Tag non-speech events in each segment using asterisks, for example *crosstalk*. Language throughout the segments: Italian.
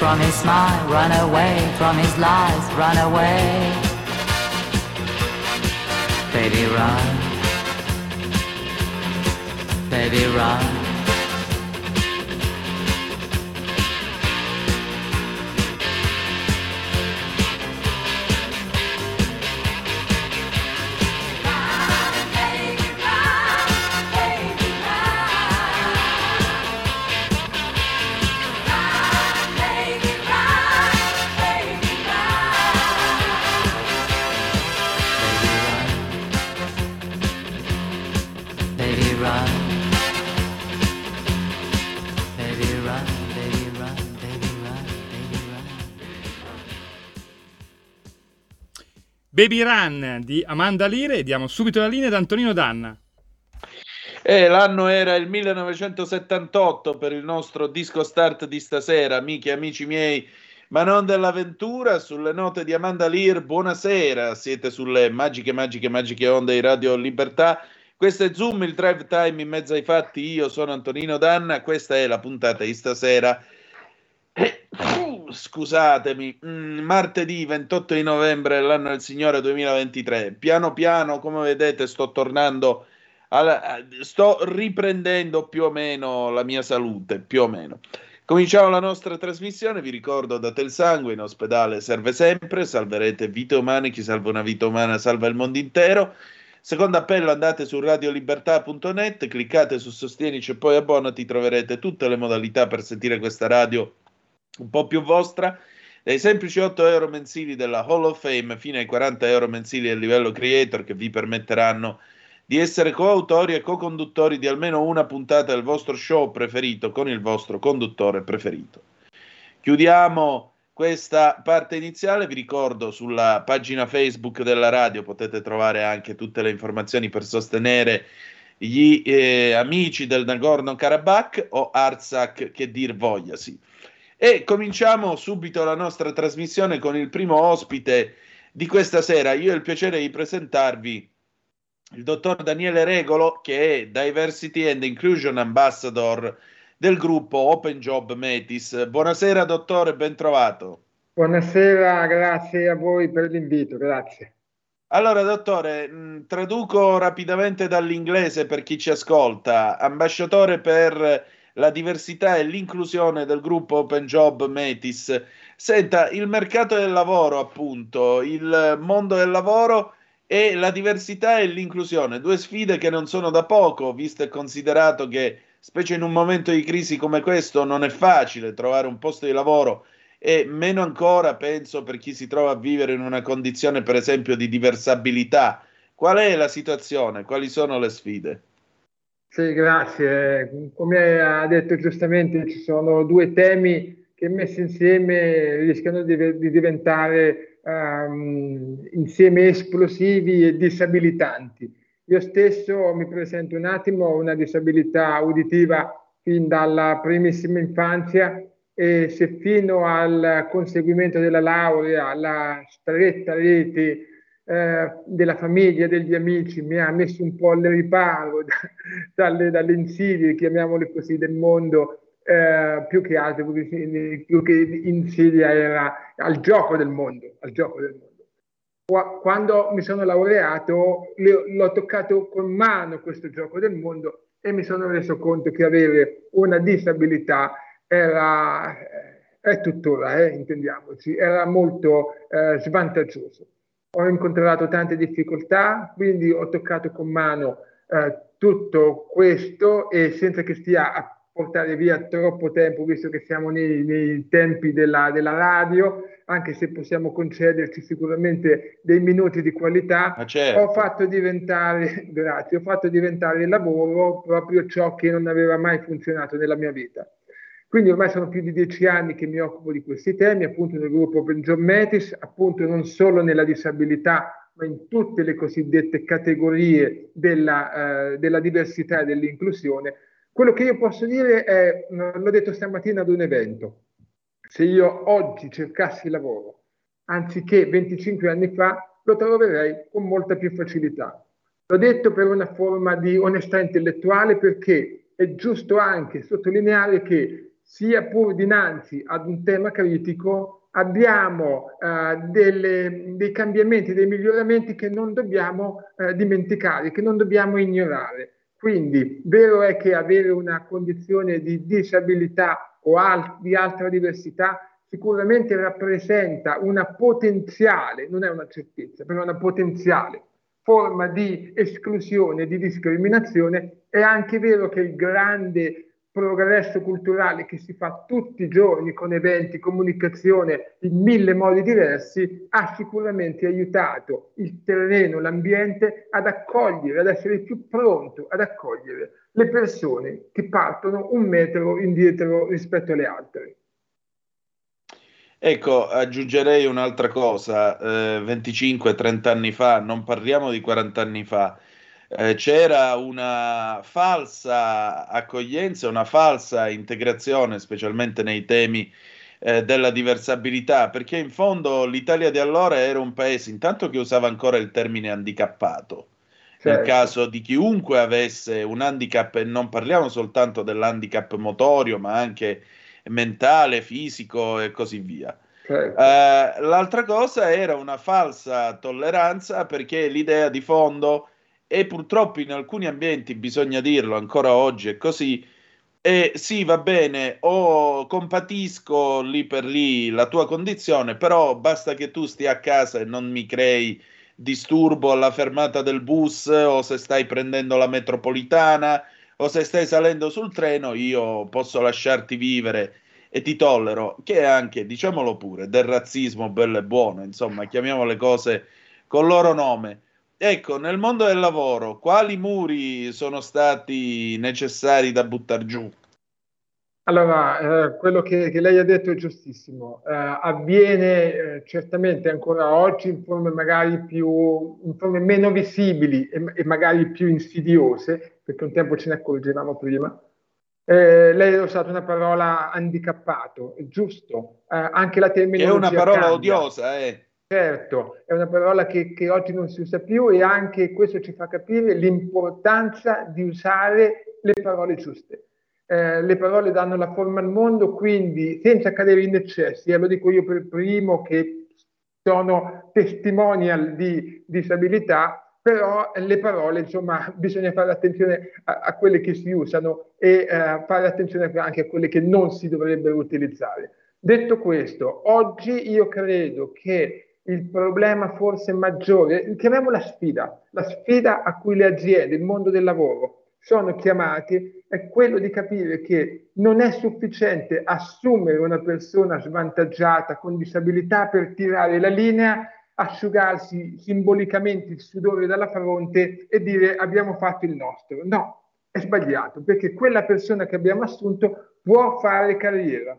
From his smile, run away from his lies, run away. Baby run, baby run. Baby Run di Amanda Lire e diamo subito la linea ad Antonino Danna. Eh, l'anno era il 1978 per il nostro disco start di stasera, amiche e amici miei, ma non dell'avventura. Sulle note di Amanda Lear, buonasera, siete sulle magiche, magiche, magiche onde di Radio Libertà. Questo è Zoom, il drive time in mezzo ai fatti. Io sono Antonino Danna, questa è la puntata di stasera. Eh, scusatemi, mm, martedì 28 di novembre dell'anno del Signore 2023. Piano piano, come vedete, sto tornando, alla, sto riprendendo più o meno la mia salute, più o meno. Cominciamo la nostra trasmissione, vi ricordo date il sangue, in ospedale serve sempre, salverete vite umane, chi salva una vita umana salva il mondo intero. Secondo appello andate su radiolibertà.net, cliccate su Sostienici e poi abbonati, troverete tutte le modalità per sentire questa radio un po' più vostra, dai semplici 8 euro mensili della Hall of Fame fino ai 40 euro mensili a livello creator che vi permetteranno di essere coautori e co-conduttori di almeno una puntata del vostro show preferito con il vostro conduttore preferito. Chiudiamo questa parte iniziale, vi ricordo sulla pagina Facebook della radio potete trovare anche tutte le informazioni per sostenere gli eh, amici del Nagorno-Karabakh o Artsakh che dir vogliasi. E cominciamo subito la nostra trasmissione con il primo ospite di questa sera. Io ho il piacere di presentarvi il dottor Daniele Regolo, che è Diversity and Inclusion Ambassador del gruppo Open Job Metis. Buonasera dottore, ben trovato. Buonasera, grazie a voi per l'invito, grazie. Allora, dottore, traduco rapidamente dall'inglese per chi ci ascolta. Ambasciatore per la diversità e l'inclusione del gruppo Open Job Metis. Senta, il mercato del lavoro, appunto, il mondo del lavoro e la diversità e l'inclusione, due sfide che non sono da poco, visto e considerato che, specie in un momento di crisi come questo, non è facile trovare un posto di lavoro e meno ancora, penso, per chi si trova a vivere in una condizione, per esempio, di diversabilità. Qual è la situazione? Quali sono le sfide? Sì, grazie. Come ha detto giustamente, ci sono due temi che messi insieme rischiano di, di diventare um, insieme esplosivi e disabilitanti. Io stesso mi presento un attimo, ho una disabilità uditiva fin dalla primissima infanzia e se fino al conseguimento della laurea, la stretta rete eh, della famiglia, degli amici, mi ha messo un po' al riparo *laughs* da, dalle, dalle insidie, chiamiamole così, del mondo, eh, più che altro, più che insidia era al gioco del mondo, al gioco del mondo. Quando mi sono laureato l'ho toccato con mano questo gioco del mondo e mi sono reso conto che avere una disabilità era, è tuttora, eh, intendiamoci, era molto eh, svantaggioso ho incontrato tante difficoltà, quindi ho toccato con mano eh, tutto questo e senza che stia a portare via troppo tempo, visto che siamo nei, nei tempi della, della, radio, anche se possiamo concederci sicuramente dei minuti di qualità, certo. ho fatto diventare, *laughs* grazie, ho fatto diventare il lavoro proprio ciò che non aveva mai funzionato nella mia vita. Quindi ormai sono più di dieci anni che mi occupo di questi temi, appunto nel gruppo Open Job Metis, appunto non solo nella disabilità, ma in tutte le cosiddette categorie della, eh, della diversità e dell'inclusione. Quello che io posso dire è, l'ho detto stamattina ad un evento, se io oggi cercassi lavoro, anziché 25 anni fa, lo troverei con molta più facilità. L'ho detto per una forma di onestà intellettuale perché è giusto anche sottolineare che sia pur dinanzi ad un tema critico, abbiamo eh, delle, dei cambiamenti, dei miglioramenti che non dobbiamo eh, dimenticare, che non dobbiamo ignorare. Quindi, vero è che avere una condizione di disabilità o al- di altra diversità sicuramente rappresenta una potenziale, non è una certezza, però una potenziale forma di esclusione, di discriminazione. È anche vero che il grande progresso culturale che si fa tutti i giorni con eventi, comunicazione in mille modi diversi, ha sicuramente aiutato il terreno, l'ambiente ad accogliere, ad essere più pronto ad accogliere le persone che partono un metro indietro rispetto alle altre. Ecco, aggiungerei un'altra cosa, eh, 25-30 anni fa, non parliamo di 40 anni fa, eh, c'era una falsa accoglienza, una falsa integrazione, specialmente nei temi eh, della diversabilità, perché in fondo l'Italia di allora era un paese intanto che usava ancora il termine handicappato. Certo. Nel caso di chiunque avesse un handicap, e non parliamo soltanto dell'handicap motorio, ma anche mentale, fisico e così via. Certo. Eh, l'altra cosa era una falsa tolleranza perché l'idea di fondo e purtroppo in alcuni ambienti, bisogna dirlo, ancora oggi è così, e sì, va bene, o compatisco lì per lì la tua condizione, però basta che tu stia a casa e non mi crei disturbo alla fermata del bus o se stai prendendo la metropolitana o se stai salendo sul treno, io posso lasciarti vivere e ti tollero, che è anche, diciamolo pure, del razzismo bello e buono, insomma, chiamiamo le cose con loro nome. Ecco, nel mondo del lavoro, quali muri sono stati necessari da buttare giù? Allora, eh, quello che, che, lei ha detto è giustissimo. Eh, avviene eh, certamente ancora oggi in forme magari più, in forme meno visibili e, e, magari più insidiose, perché un tempo ce ne accorgevamo prima. Eh, lei ha usato una parola handicappato, è giusto. Eh, anche la terminologia. È una parola cambia. odiosa, eh. Certo, è una parola che, che oggi non si usa più e anche questo ci fa capire l'importanza di usare le parole giuste eh, le parole danno la forma al mondo, quindi senza cadere in eccessi, e lo dico io per primo che sono testimonial di disabilità, però le parole, insomma, *laughs* bisogna fare attenzione a, a quelle che si usano e eh, fare attenzione anche a quelle che non si dovrebbero utilizzare. Detto questo, oggi io credo che il problema forse maggiore, chiamiamola sfida, la sfida a cui le aziende, il mondo del lavoro sono chiamati è quello di capire che non è sufficiente assumere una persona svantaggiata con disabilità per tirare la linea, asciugarsi simbolicamente il sudore dalla fronte e dire abbiamo fatto il nostro. No, è sbagliato, perché quella persona che abbiamo assunto può fare carriera.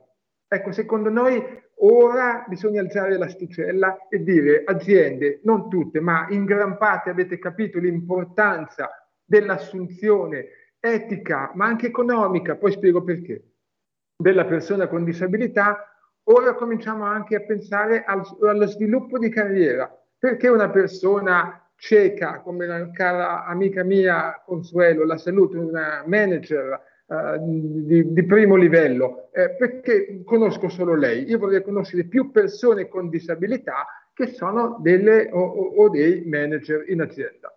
Ecco, secondo noi ora bisogna alzare l'asticella e dire aziende, non tutte, ma in gran parte avete capito l'importanza dell'assunzione etica, ma anche economica, poi spiego perché, della persona con disabilità, ora cominciamo anche a pensare al, allo sviluppo di carriera. Perché una persona cieca, come la cara amica mia Consuelo, la saluto, una manager di, di, primo livello, eh, perché conosco solo lei? Io vorrei conoscere più persone con disabilità che sono delle o, o dei manager in azienda.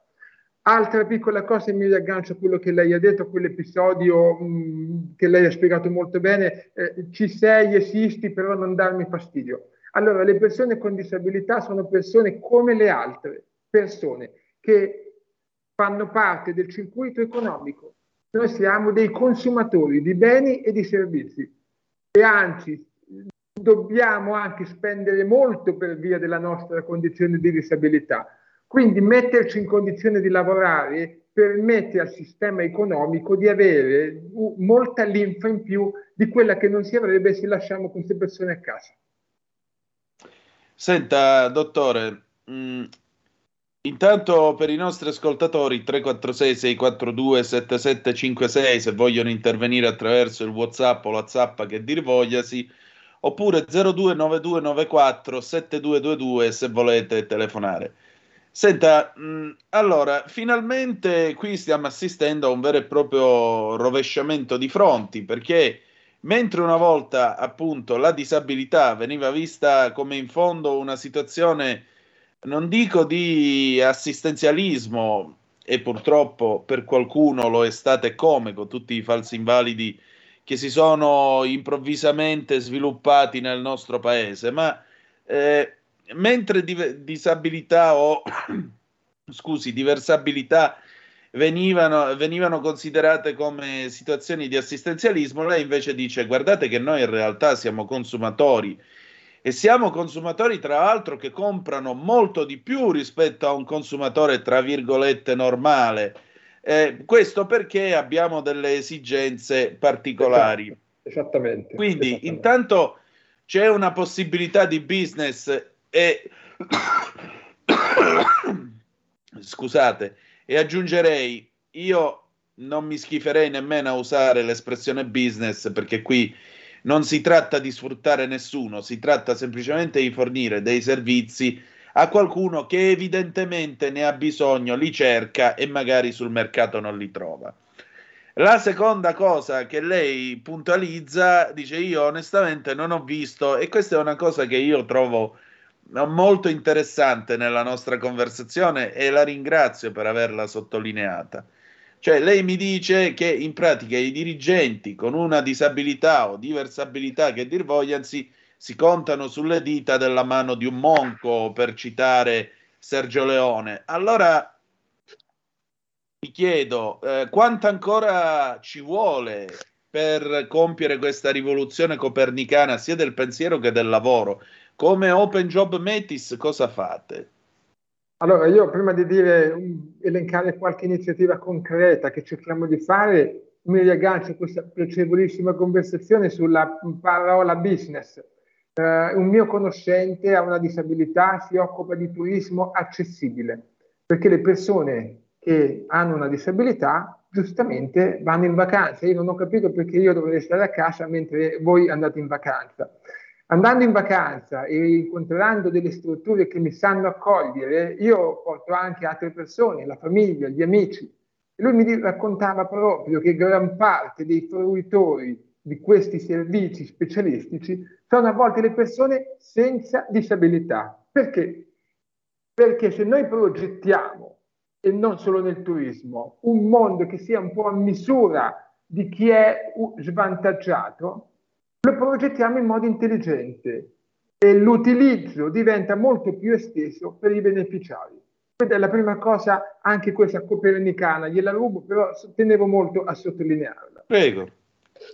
Altra piccola cosa, mi riaggancio a quello che lei ha detto, quell'episodio mh, che lei ha spiegato molto bene, eh, ci sei, esisti, però non darmi fastidio. Allora, le persone con disabilità sono persone come le altre persone che fanno parte del circuito economico. Noi siamo dei consumatori di beni e di servizi e anzi dobbiamo anche spendere molto per via della nostra condizione di disabilità quindi metterci in condizione di lavorare permette al sistema economico di avere molta linfa in più di quella che non si avrebbe se lasciamo queste persone a casa. Senta, dottore, mm, intanto per i nostri ascoltatori 346 642 7756 se vogliono intervenire attraverso il WhatsApp o la zappa che dir vogliasi oppure 029294 7222 se volete telefonare. Senta, mh, mm, allora, finalmente qui stiamo assistendo a un vero e proprio rovesciamento di fronti, perché mentre una volta appunto la disabilità veniva vista come in fondo una situazione, non dico di assistenzialismo, e purtroppo per qualcuno lo è stato e come, con tutti i falsi invalidi che si sono improvvisamente sviluppati nel nostro paese, ma eh, mentre di- disabilità o *coughs* scusi, diversabilità venivano, venivano considerate come situazioni di assistenzialismo, lei invece dice guardate che noi in realtà siamo consumatori e siamo consumatori tra l'altro che comprano molto di più rispetto a un consumatore tra virgolette normale. Eh, questo perché abbiamo delle esigenze particolari. Esattamente. Quindi esattamente. intanto c'è una possibilità di business e *coughs* scusate, e aggiungerei, io non mi schiferei nemmeno a usare l'espressione business perché qui non si tratta di sfruttare nessuno, si tratta semplicemente di fornire dei servizi a qualcuno che evidentemente ne ha bisogno, li cerca e magari sul mercato non li trova. La seconda cosa che lei puntualizza, dice io onestamente non ho visto, e questa è una cosa che io trovo molto interessante nella nostra conversazione e la ringrazio per averla sottolineata. Cioè, lei mi dice che in pratica i dirigenti con una disabilità o diversabilità che dir vogliansi si contano sulle dita della mano di un monco, per citare Sergio Leone. Allora mi chiedo eh, quanto ancora ci vuole per compiere questa rivoluzione copernicana sia del pensiero che del lavoro. Come Open Job Metis cosa fate? Allora, io prima di dire, elencare qualche iniziativa concreta che cerchiamo di fare, mi riaggancio a questa piacevolissima conversazione sulla parola business. Uh, un mio conoscente ha una disabilità, si occupa di turismo accessibile, perché le persone che hanno una disabilità giustamente vanno in vacanza. Io non ho capito perché io dovrei stare a casa mentre voi andate in vacanza. Andando in vacanza e incontrando delle strutture che mi sanno accogliere, io porto anche altre persone, la famiglia, gli amici. E lui mi raccontava proprio che gran parte dei fruitori di questi servizi specialistici sono a volte le persone senza disabilità. Perché? Perché se noi progettiamo e non solo nel turismo, un mondo che sia un po' a misura di chi è svantaggiato, lo progettiamo in modo intelligente e l'utilizzo diventa molto più esteso per i beneficiari. Questa è la prima cosa, anche questa copernicana, gliela rubo, però tenevo molto a sottolinearla. Prego.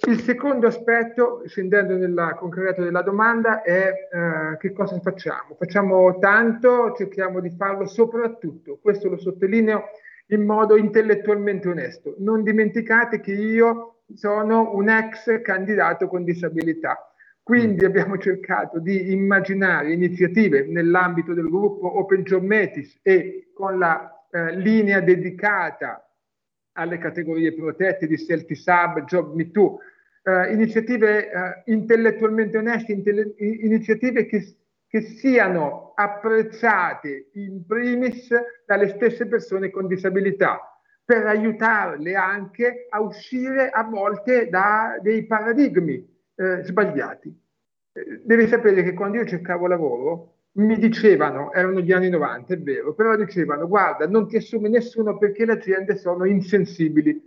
Il secondo aspetto, scendendo nel concreto della domanda, è eh, che cosa facciamo? Facciamo tanto, cerchiamo di farlo soprattutto, questo lo sottolineo in modo intellettualmente onesto. Non dimenticate che io sono un ex candidato con disabilità, quindi abbiamo cercato di immaginare iniziative nell'ambito del gruppo Open Job Metis e con la eh, linea dedicata alle categorie protette di Self-Sub, Job Me Too, eh, iniziative eh, intellettualmente oneste, intelle- iniziative che, che siano apprezzate in primis dalle stesse persone con disabilità, per aiutarle anche a uscire a volte da dei paradigmi eh, sbagliati. Eh, devi sapere che quando io cercavo lavoro, mi dicevano, erano gli anni 90, è vero, però dicevano guarda, non ti assume nessuno perché le aziende sono insensibili.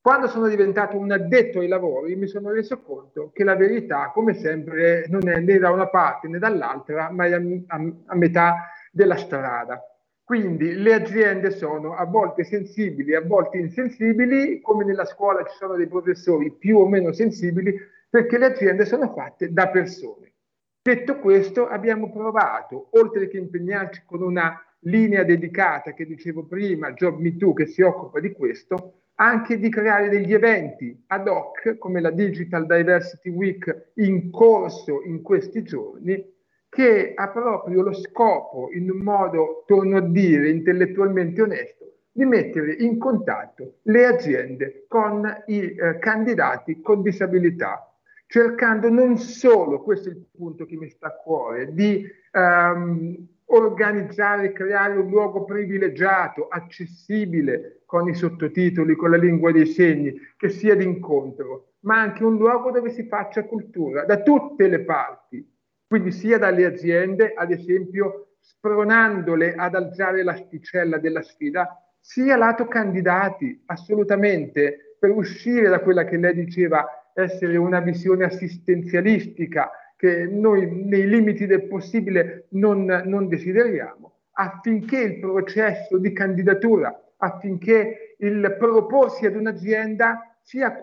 Quando sono diventato un addetto ai lavori mi sono reso conto che la verità, come sempre, non è né da una parte né dall'altra, ma è a, a, a metà della strada. Quindi le aziende sono a volte sensibili, a volte insensibili, come nella scuola ci sono dei professori più o meno sensibili, perché le aziende sono fatte da persone. Detto questo, abbiamo provato, oltre che impegnarci con una linea dedicata che dicevo prima, Job Me Too, che si occupa di questo, anche di creare degli eventi ad hoc come la Digital Diversity Week in corso in questi giorni, che ha proprio lo scopo, in un modo, torno a dire, intellettualmente onesto, di mettere in contatto le aziende con i eh, candidati con disabilità cercando non solo, questo è il punto che mi sta a cuore, di um, organizzare, creare un luogo privilegiato, accessibile con i sottotitoli, con la lingua dei segni, che sia d'incontro, ma anche un luogo dove si faccia cultura da tutte le parti, quindi sia dalle aziende, ad esempio, spronandole ad alzare l'asticella della sfida, sia lato candidati, assolutamente, per uscire da quella che lei diceva, essere una visione assistenzialistica che noi nei limiti del possibile non, non desideriamo, affinché il processo di candidatura, affinché il proporsi ad un'azienda sia,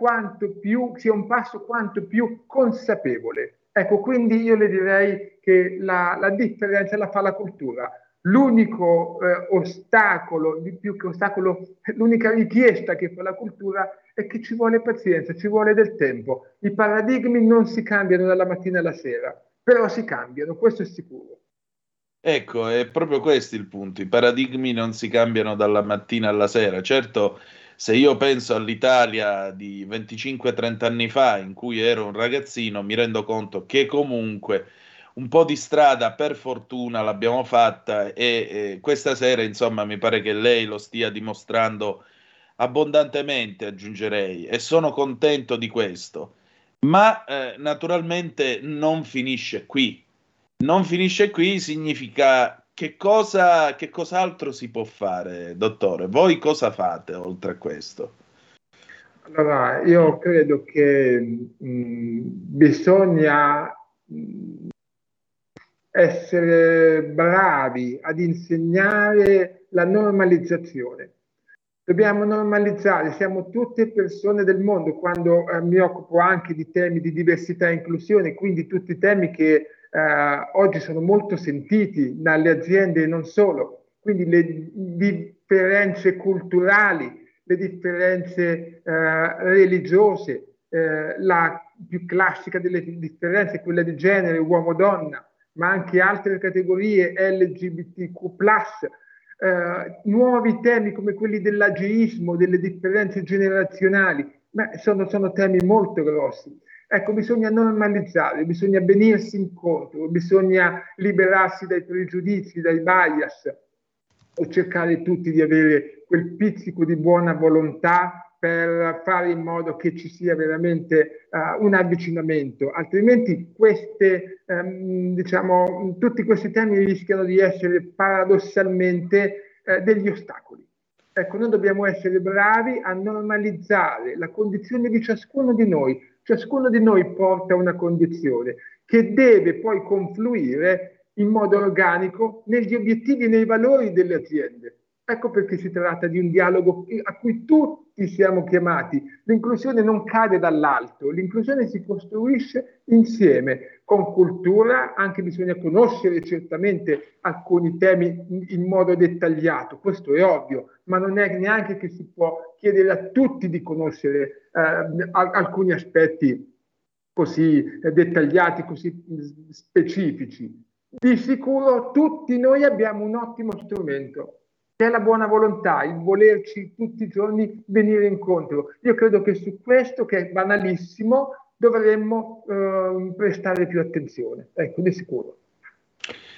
più, sia un passo quanto più consapevole. Ecco, quindi io le direi che la, la differenza la fa la cultura. L'unico eh, ostacolo, di più che ostacolo, l'unica richiesta che fa la cultura è che ci vuole pazienza, ci vuole del tempo. I paradigmi non si cambiano dalla mattina alla sera, però si cambiano, questo è sicuro. Ecco, è proprio questo il punto. I paradigmi non si cambiano dalla mattina alla sera. Certo, se io penso all'Italia di 25-30 anni fa, in cui ero un ragazzino, mi rendo conto che comunque un po' di strada per fortuna l'abbiamo fatta e, e questa sera, insomma, mi pare che lei lo stia dimostrando abbondantemente, aggiungerei, e sono contento di questo. Ma eh, naturalmente non finisce qui. Non finisce qui significa che cosa, che cos'altro si può fare, dottore? Voi cosa fate oltre a questo? Allora, io credo che mh, bisogna mh, essere bravi ad insegnare la normalizzazione dobbiamo normalizzare, siamo tutte persone del mondo quando eh, mi occupo anche di temi di diversità e inclusione, quindi tutti temi che eh, oggi sono molto sentiti dalle aziende e non solo. quindi le differenze culturali, le differenze eh, religiose, eh, la più classica delle differenze, quella di genere, uomo-donna, ma anche altre categorie LGBTQ+, eh, nuovi temi come quelli dell'ageismo, delle differenze generazionali, ma sono, sono temi molto grossi. Ecco, bisogna normalizzare, bisogna venirsi incontro, bisogna liberarsi dai pregiudizi, dai bias o cercare tutti di avere quel pizzico di buona volontà per fare in modo che ci sia veramente uh, un avvicinamento, altrimenti queste, um, diciamo, tutti questi temi rischiano di essere paradossalmente uh, degli ostacoli. Ecco, noi dobbiamo essere bravi a normalizzare la condizione di ciascuno di noi. Ciascuno di noi porta una condizione che deve poi confluire in modo organico negli obiettivi e nei valori delle aziende. Ecco perché si tratta di un dialogo a cui tutti siamo chiamati. L'inclusione non cade dall'alto, l'inclusione si costruisce insieme, con cultura, anche bisogna conoscere certamente alcuni temi in modo dettagliato, questo è ovvio, ma non è neanche che si può chiedere a tutti di conoscere eh, alcuni aspetti così eh, dettagliati, così specifici. Di sicuro tutti noi abbiamo un ottimo strumento che è la buona volontà, il volerci tutti i giorni venire incontro. Io credo che su questo, che è banalissimo, dovremmo eh, prestare più attenzione, ecco, di sicuro.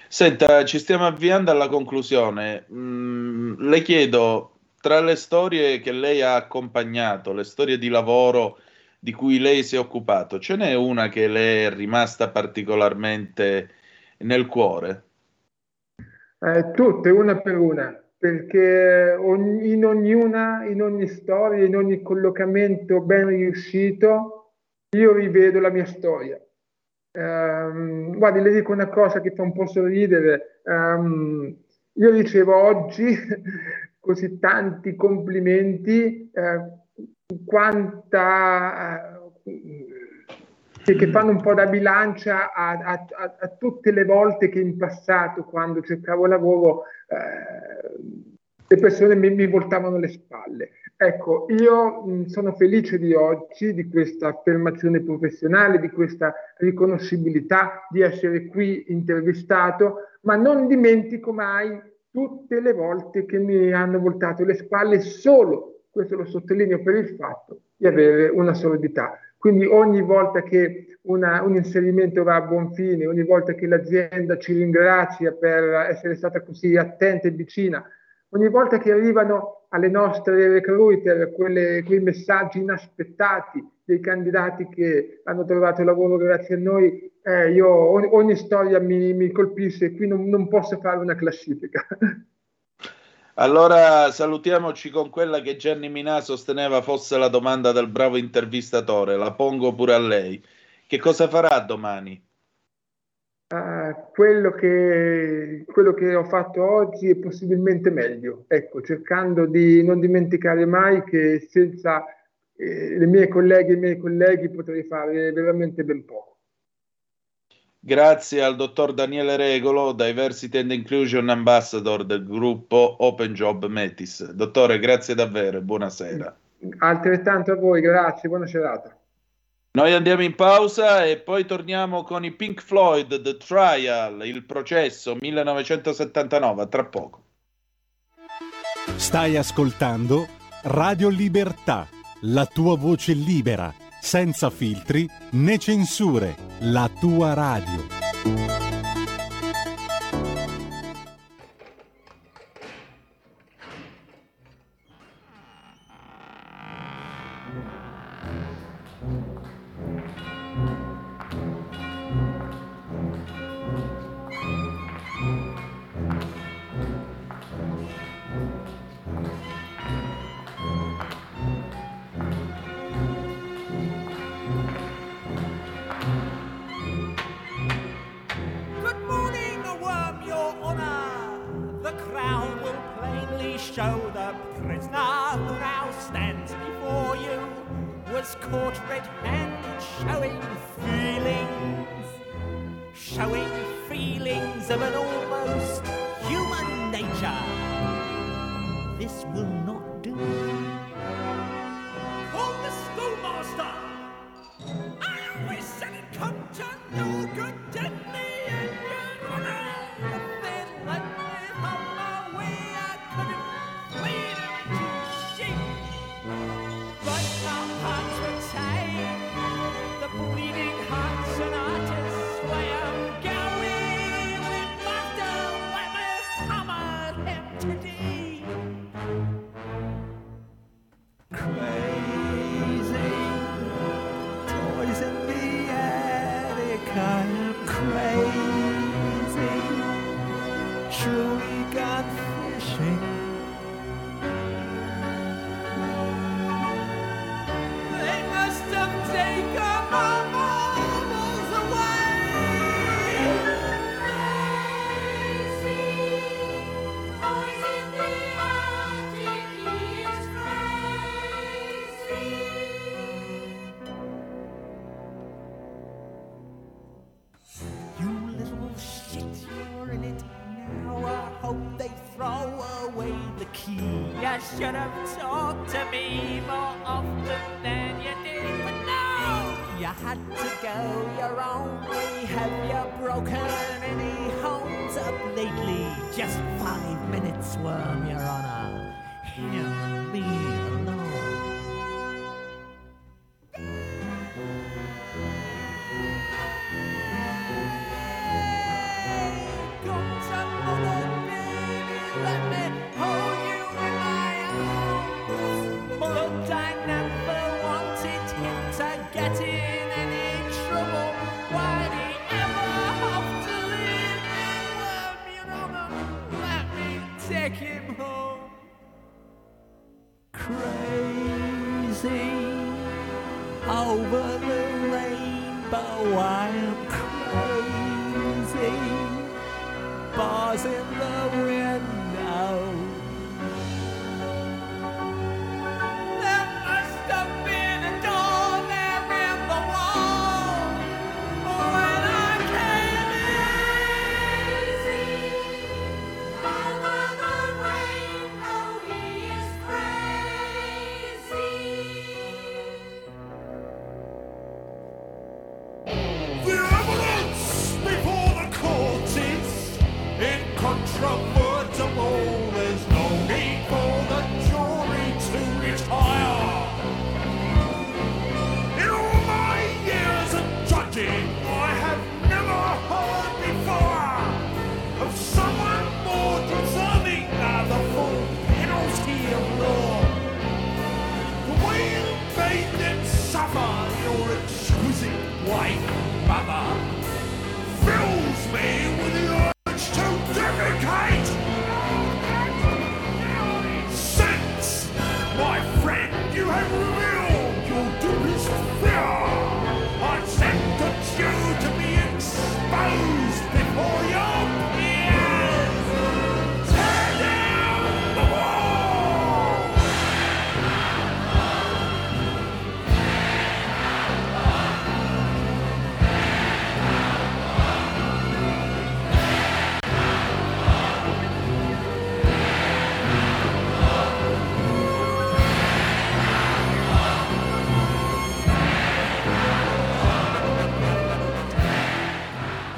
Senta, ci stiamo avviando alla conclusione. Mm, le chiedo, tra le storie che lei ha accompagnato, le storie di lavoro di cui lei si è occupato, ce n'è una che le è rimasta particolarmente nel cuore? Eh, tutte, una per una perché ogni, in ognuna, in ogni storia, in ogni collocamento ben riuscito, io rivedo la mia storia. Um, guardi, le dico una cosa che fa un po' sorridere. Um, io ricevo oggi *laughs* così tanti complimenti, eh, quanta, eh, che fanno un po' da bilancia a, a, a, a, tutte le volte che in passato, quando cercavo lavoro, eh, le persone mi, mi, voltavano le spalle. Ecco, io mh, sono felice di oggi, di questa affermazione professionale, di questa riconoscibilità, di essere qui intervistato, ma non dimentico mai tutte le volte che mi hanno voltato le spalle solo, questo lo sottolineo per il fatto di avere una solidità. Quindi ogni volta che una, un inserimento va a buon fine, ogni volta che l'azienda ci ringrazia per essere stata così attenta e vicina, ogni volta che arrivano alle nostre recruiter quelle, quei messaggi inaspettati dei candidati che hanno trovato lavoro grazie a noi, eh, io, ogni, ogni, storia mi, mi colpisce e qui non, non posso fare una classifica. *laughs* Allora salutiamoci con quella che Gianni Minà sosteneva fosse la domanda del bravo intervistatore, la pongo pure a lei. Che cosa farà domani? Uh, quello, che, quello, che, ho fatto oggi è possibilmente meglio, ecco, cercando di non dimenticare mai che senza eh, le mie colleghe e i miei colleghi potrei fare veramente ben poco. Grazie al dottor Daniele Regolo, Diversity and Inclusion Ambassador del gruppo Open Job Metis. Dottore, grazie davvero e buonasera. Altrettanto a voi, grazie, buona serata. Noi andiamo in pausa e poi torniamo con i Pink Floyd, The Trial, il processo 1979, tra poco. Stai ascoltando Radio Libertà, la tua voce libera senza filtri né censure, la tua radio.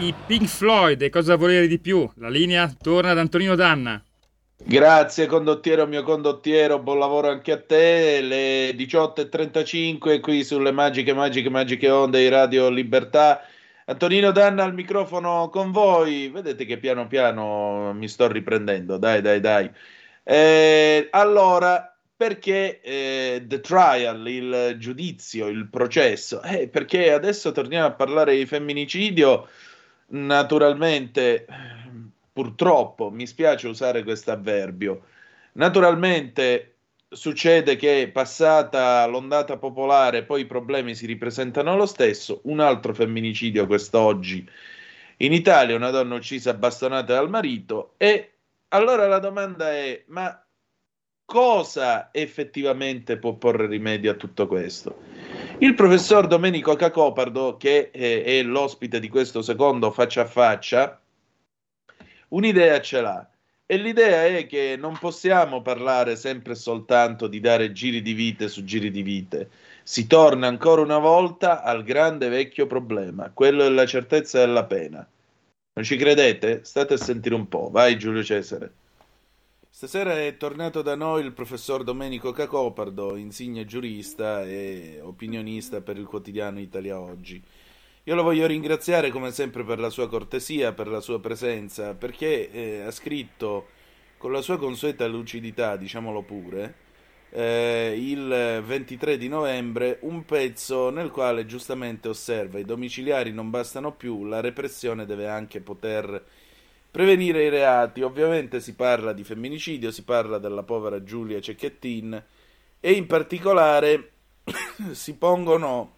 I Pink Floyd e cosa volere di più? La linea torna ad Antonino Danna. Grazie condottiero mio condottiero, buon lavoro anche a te, le 18.35 qui sulle magiche, magiche, magiche onde di Radio Libertà. Antonino Danna al microfono con voi, vedete che piano piano mi sto riprendendo, dai dai dai. Eh, allora, perché eh, the trial, il giudizio, il processo? Eh, perché adesso torniamo a parlare di femminicidio, naturalmente purtroppo, mi spiace usare questo avverbio, naturalmente succede che passata l'ondata popolare poi i problemi si ripresentano lo stesso, un altro femminicidio quest'oggi. In Italia, una donna uccisa a bastonate dal marito e allora la domanda è ma cosa effettivamente può porre rimedio a tutto questo? Il professor Domenico Cacopardo, che eh, è l'ospite di questo secondo faccia a faccia, un'idea ce l'ha. E l'idea è che non possiamo parlare sempre e soltanto di dare giri di vite su giri di vite. Si torna ancora una volta al grande vecchio problema, quello della certezza della pena. Non ci credete? State a sentire un po'. Vai Giulio Cesare. Stasera è tornato da noi il professor Domenico Cacopardo, insigne giurista e opinionista per il quotidiano Italia Oggi. Io lo voglio ringraziare come sempre per la sua cortesia, per la sua presenza, perché eh, ha scritto con la sua consueta lucidità, diciamolo pure, eh, il 23 di novembre un pezzo nel quale giustamente osserva i domiciliari non bastano più, la repressione deve anche poter prevenire i reati. Ovviamente si parla di femminicidio, si parla della povera Giulia Cecchettin e in particolare *coughs* si pongono,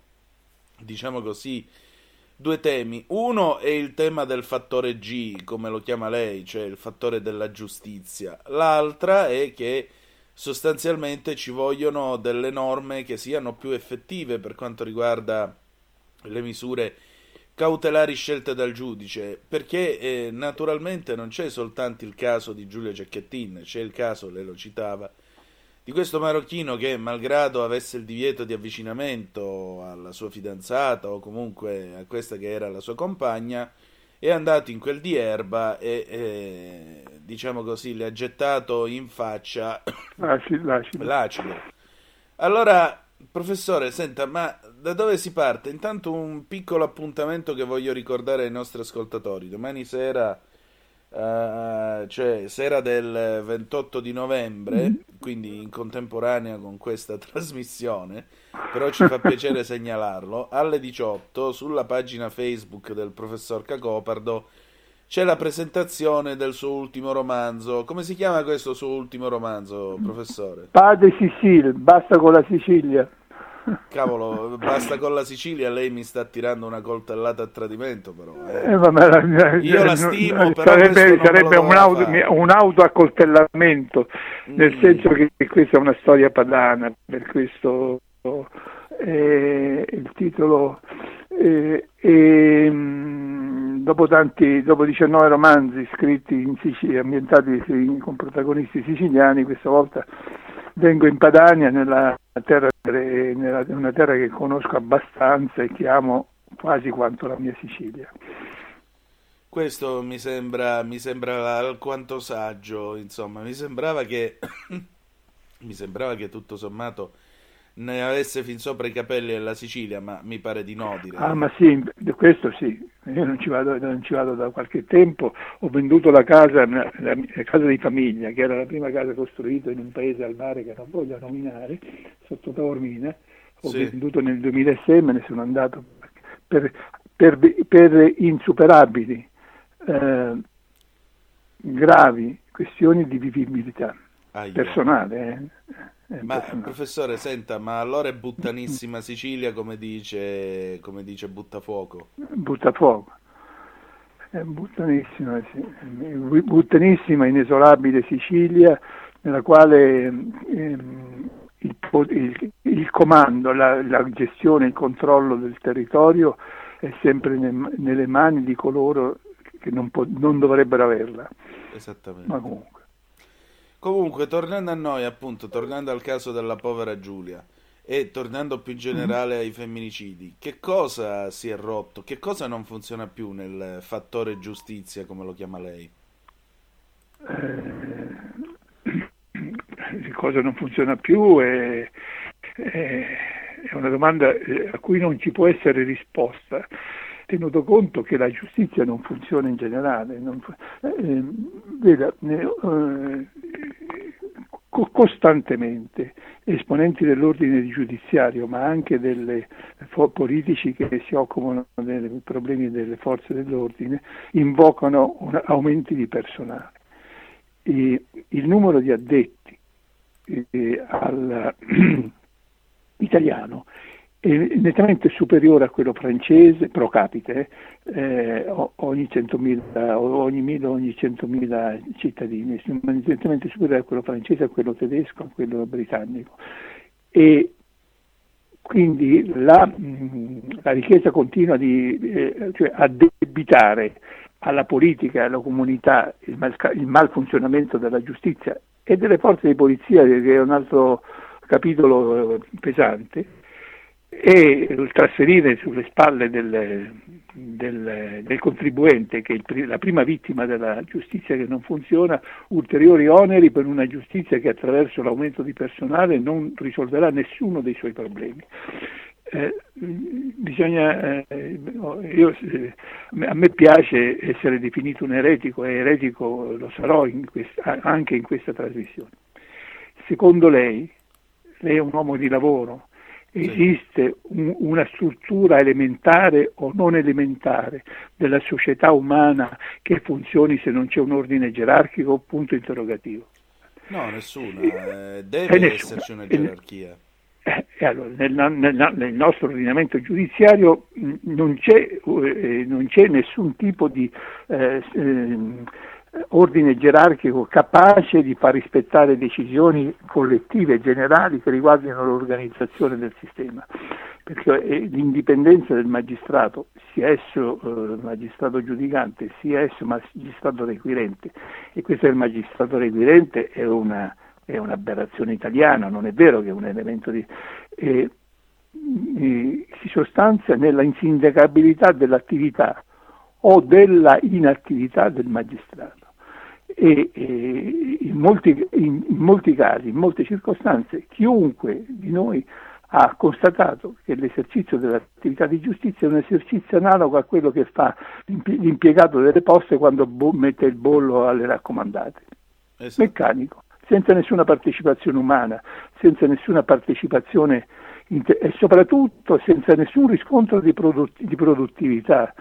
diciamo così, due temi. Uno è il tema del fattore G, come lo chiama lei, cioè il fattore della giustizia. L'altra è che sostanzialmente ci vogliono delle norme che siano più effettive per quanto riguarda le misure cautelari scelte dal giudice, perché eh, naturalmente non c'è soltanto il caso di Giulia Cecchettin, c'è il caso, lei lo citava, di questo marocchino che, malgrado avesse il divieto di avvicinamento alla sua fidanzata o comunque a questa che era la sua compagna, è andato in quel di Erba e, e diciamo così, le ha gettato in faccia *coughs* l'acido. l'acido. Allora, professore, senta, ma da dove si parte? Intanto un piccolo appuntamento che voglio ricordare ai nostri ascoltatori. Domani sera Uh, cioè sera del 28 di novembre, mm-hmm. quindi in contemporanea con questa *laughs* trasmissione, però ci fa piacere segnalarlo, alle 18 sulla pagina Facebook del professor Cacopardo c'è la presentazione del suo ultimo romanzo. Come si chiama questo suo ultimo romanzo, professore? Padre Sicilia, basta con la Sicilia. Cavolo, basta con la Sicilia, lei mi sta tirando una coltellata a tradimento, però. Eh. Eh, vabbè, Io la stimo, eh, però sarebbe, sarebbe un, auto, un autoaccoltellamento, nel Mm. senso che questa è una storia padana, per questo eh, il titolo eh, mh, dopo, tanti, dopo 19 romanzi scritti in Sicilia, ambientati con protagonisti siciliani, questa volta vengo in Padania, nella terra, nella, una terra che conosco abbastanza e che amo quasi quanto la mia Sicilia. Questo mi sembra, mi sembra alquanto saggio, insomma, mi sembrava che *coughs* mi sembrava che tutto sommato ne avesse fin sopra i capelli della Sicilia, ma mi pare di no, direi. Ah, ma sì, questo sì, io non ci vado, non ci vado da qualche tempo, ho venduto la casa, la, la casa di famiglia, che era la prima casa costruita in un paese al mare che non voglio nominare, sotto Taormina, ho Sì. venduto nel 2006, me ne sono andato per, per, per insuperabili, eh, gravi questioni di vivibilità Aia. personale. eh, eh, Ma professore, senta, ma allora è buttanissima Sicilia come dice, come dice Buttafuoco? Buttafuoco. È buttanissima, sì. buttanissima, inesorabile Sicilia, nella quale ehm, il, il- il comando, la, la gestione, il controllo del territorio è sempre ne- nelle mani di coloro che non, po- non dovrebbero averla. Esattamente. Ma comunque. Comunque, tornando a noi, appunto, tornando al caso della povera Giulia e tornando più in generale ai femminicidi, che cosa si è rotto? Che cosa non funziona più nel fattore giustizia, come lo chiama lei? Eh, cosa non funziona più è, è- è una domanda a cui non ci può essere risposta, tenuto conto che la giustizia non funziona in generale. non eh, veda, ne- eh, co- costantemente esponenti dell'ordine giudiziario, ma anche delle politici che si occupano dei problemi delle forze dell'ordine, invocano un- aumenti di personale e il numero di addetti eh, al *clears throat* italiano nettamente superiore a quello francese pro capite eh, ogni 100.000 o ogni 1000 ogni 100.000 cittadini è nettamente superiore a quello francese a quello tedesco a quello britannico. E quindi la, la richiesta continua di eh, cioè addebitare alla politica alla comunità il, malca- il malfunzionamento della giustizia e delle forze di polizia, che è un altro capitolo eh, pesante, e trasferire sulle spalle del, del- del contribuente, che è la prima vittima della giustizia che non funziona, ulteriori oneri per una giustizia che attraverso l'aumento di personale non risolverà nessuno dei suoi problemi. Eh, bisogna, eh, io, eh, a me piace essere definito un eretico e eretico lo sarò in questa- anche in questa trasmissione. Secondo lei lei è un uomo di lavoro, esiste un, una struttura elementare o non elementare della società umana che funzioni se non c'è un ordine gerarchico? Punto interrogativo. No, nessuna, eh, deve nessuna. esserci una gerarchia. Eh, e allora, nel, nel- nel nostro ordinamento giudiziario mh, non c'è, eh, non c'è nessun tipo di eh, ehm, ordine gerarchico capace di far rispettare decisioni collettive e generali che riguardino l'organizzazione del sistema, perché eh, l'indipendenza del magistrato, sia esso eh, magistrato giudicante, sia esso magistrato requirente, e questo del magistrato requirente è una è un'aberrazione italiana, non è vero che è un elemento di... eh, si sostanzia nella insindacabilità dell'attività o della inattività del magistrato. E, eh, in, molti, in- in molti casi, in molte circostanze, chiunque di noi ha constatato che l'esercizio dell'attività di giustizia è un esercizio analogo a quello che fa l'impie- l'impiegato delle poste quando bo- mette il bollo alle raccomandate Esatto. meccanico, senza nessuna partecipazione umana, senza nessuna partecipazione inte- e soprattutto senza nessun riscontro di, produ- di produttività.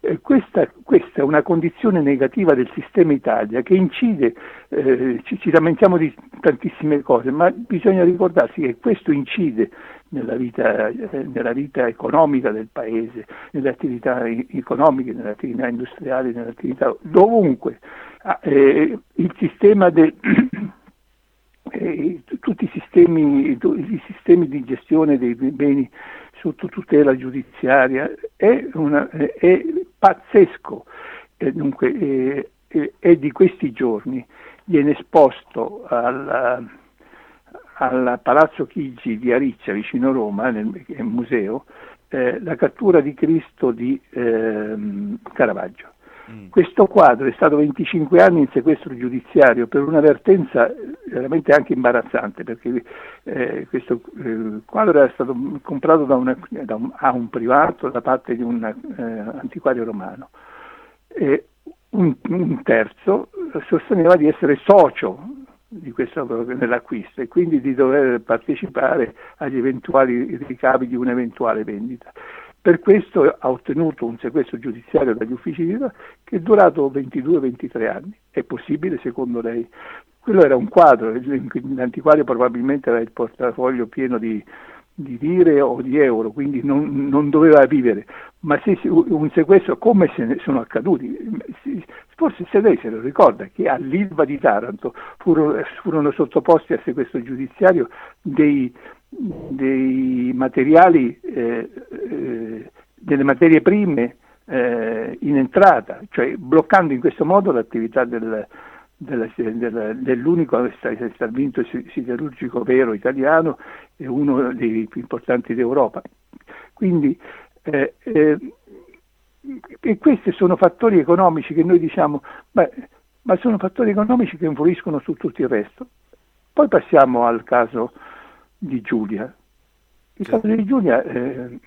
Eh, questa, questa è una condizione negativa del sistema Italia che incide, eh, ci, ci lamentiamo di tantissime cose, ma bisogna ricordarsi che questo incide nella vita, eh, nella vita economica del paese, nelle attività economiche, nelle attività industriali, nelle attività dovunque. Ah, eh, il sistema del, *clears throat* eh, tutti i sistemi, i sistemi di gestione dei beni sotto tutela giudiziaria è, una- eh, è pazzesco. Eh, dunque, eh, eh, è di questi giorni viene esposto al, al Palazzo Chigi di Ariccia, vicino Roma, nel un museo, eh, la cattura di Cristo di ehm, Caravaggio. Mm. Questo quadro è stato 25 anni in sequestro giudiziario per un'avvertenza veramente anche imbarazzante, perché eh, questo eh, quadro era stato comprato da, una- da un, a un privato da parte di un eh, antiquario romano. E un, un terzo sosteneva di essere socio questo, nell'acquisto e quindi di dover partecipare agli eventuali ricavi di un'eventuale vendita. Per questo ha ottenuto un sequestro giudiziario dagli uffici di che è durato 22-23 anni. È possibile secondo lei? Quello era un quadro, l'antiquario probabilmente aveva il portafoglio pieno di, di lire o di euro, quindi non, non doveva vivere. Ma se un sequestro, come se ne sono accaduti? Forse se lei se lo ricorda che all'Ilva di Taranto furono, furono sottoposti a sequestro giudiziario dei, dei materiali, eh, eh, delle materie prime eh, in entrata, cioè bloccando in questo modo l'attività del, della- della- dell'unico stabilimento siderurgico vero italiano e uno dei più importanti d'Europa. Quindi eh, eh, e questi sono fattori economici che noi diciamo, ma, ma sono fattori economici che influiscono su tutto il resto. Poi passiamo al caso di Giulia. Il Sì. caso di Giulia, eh,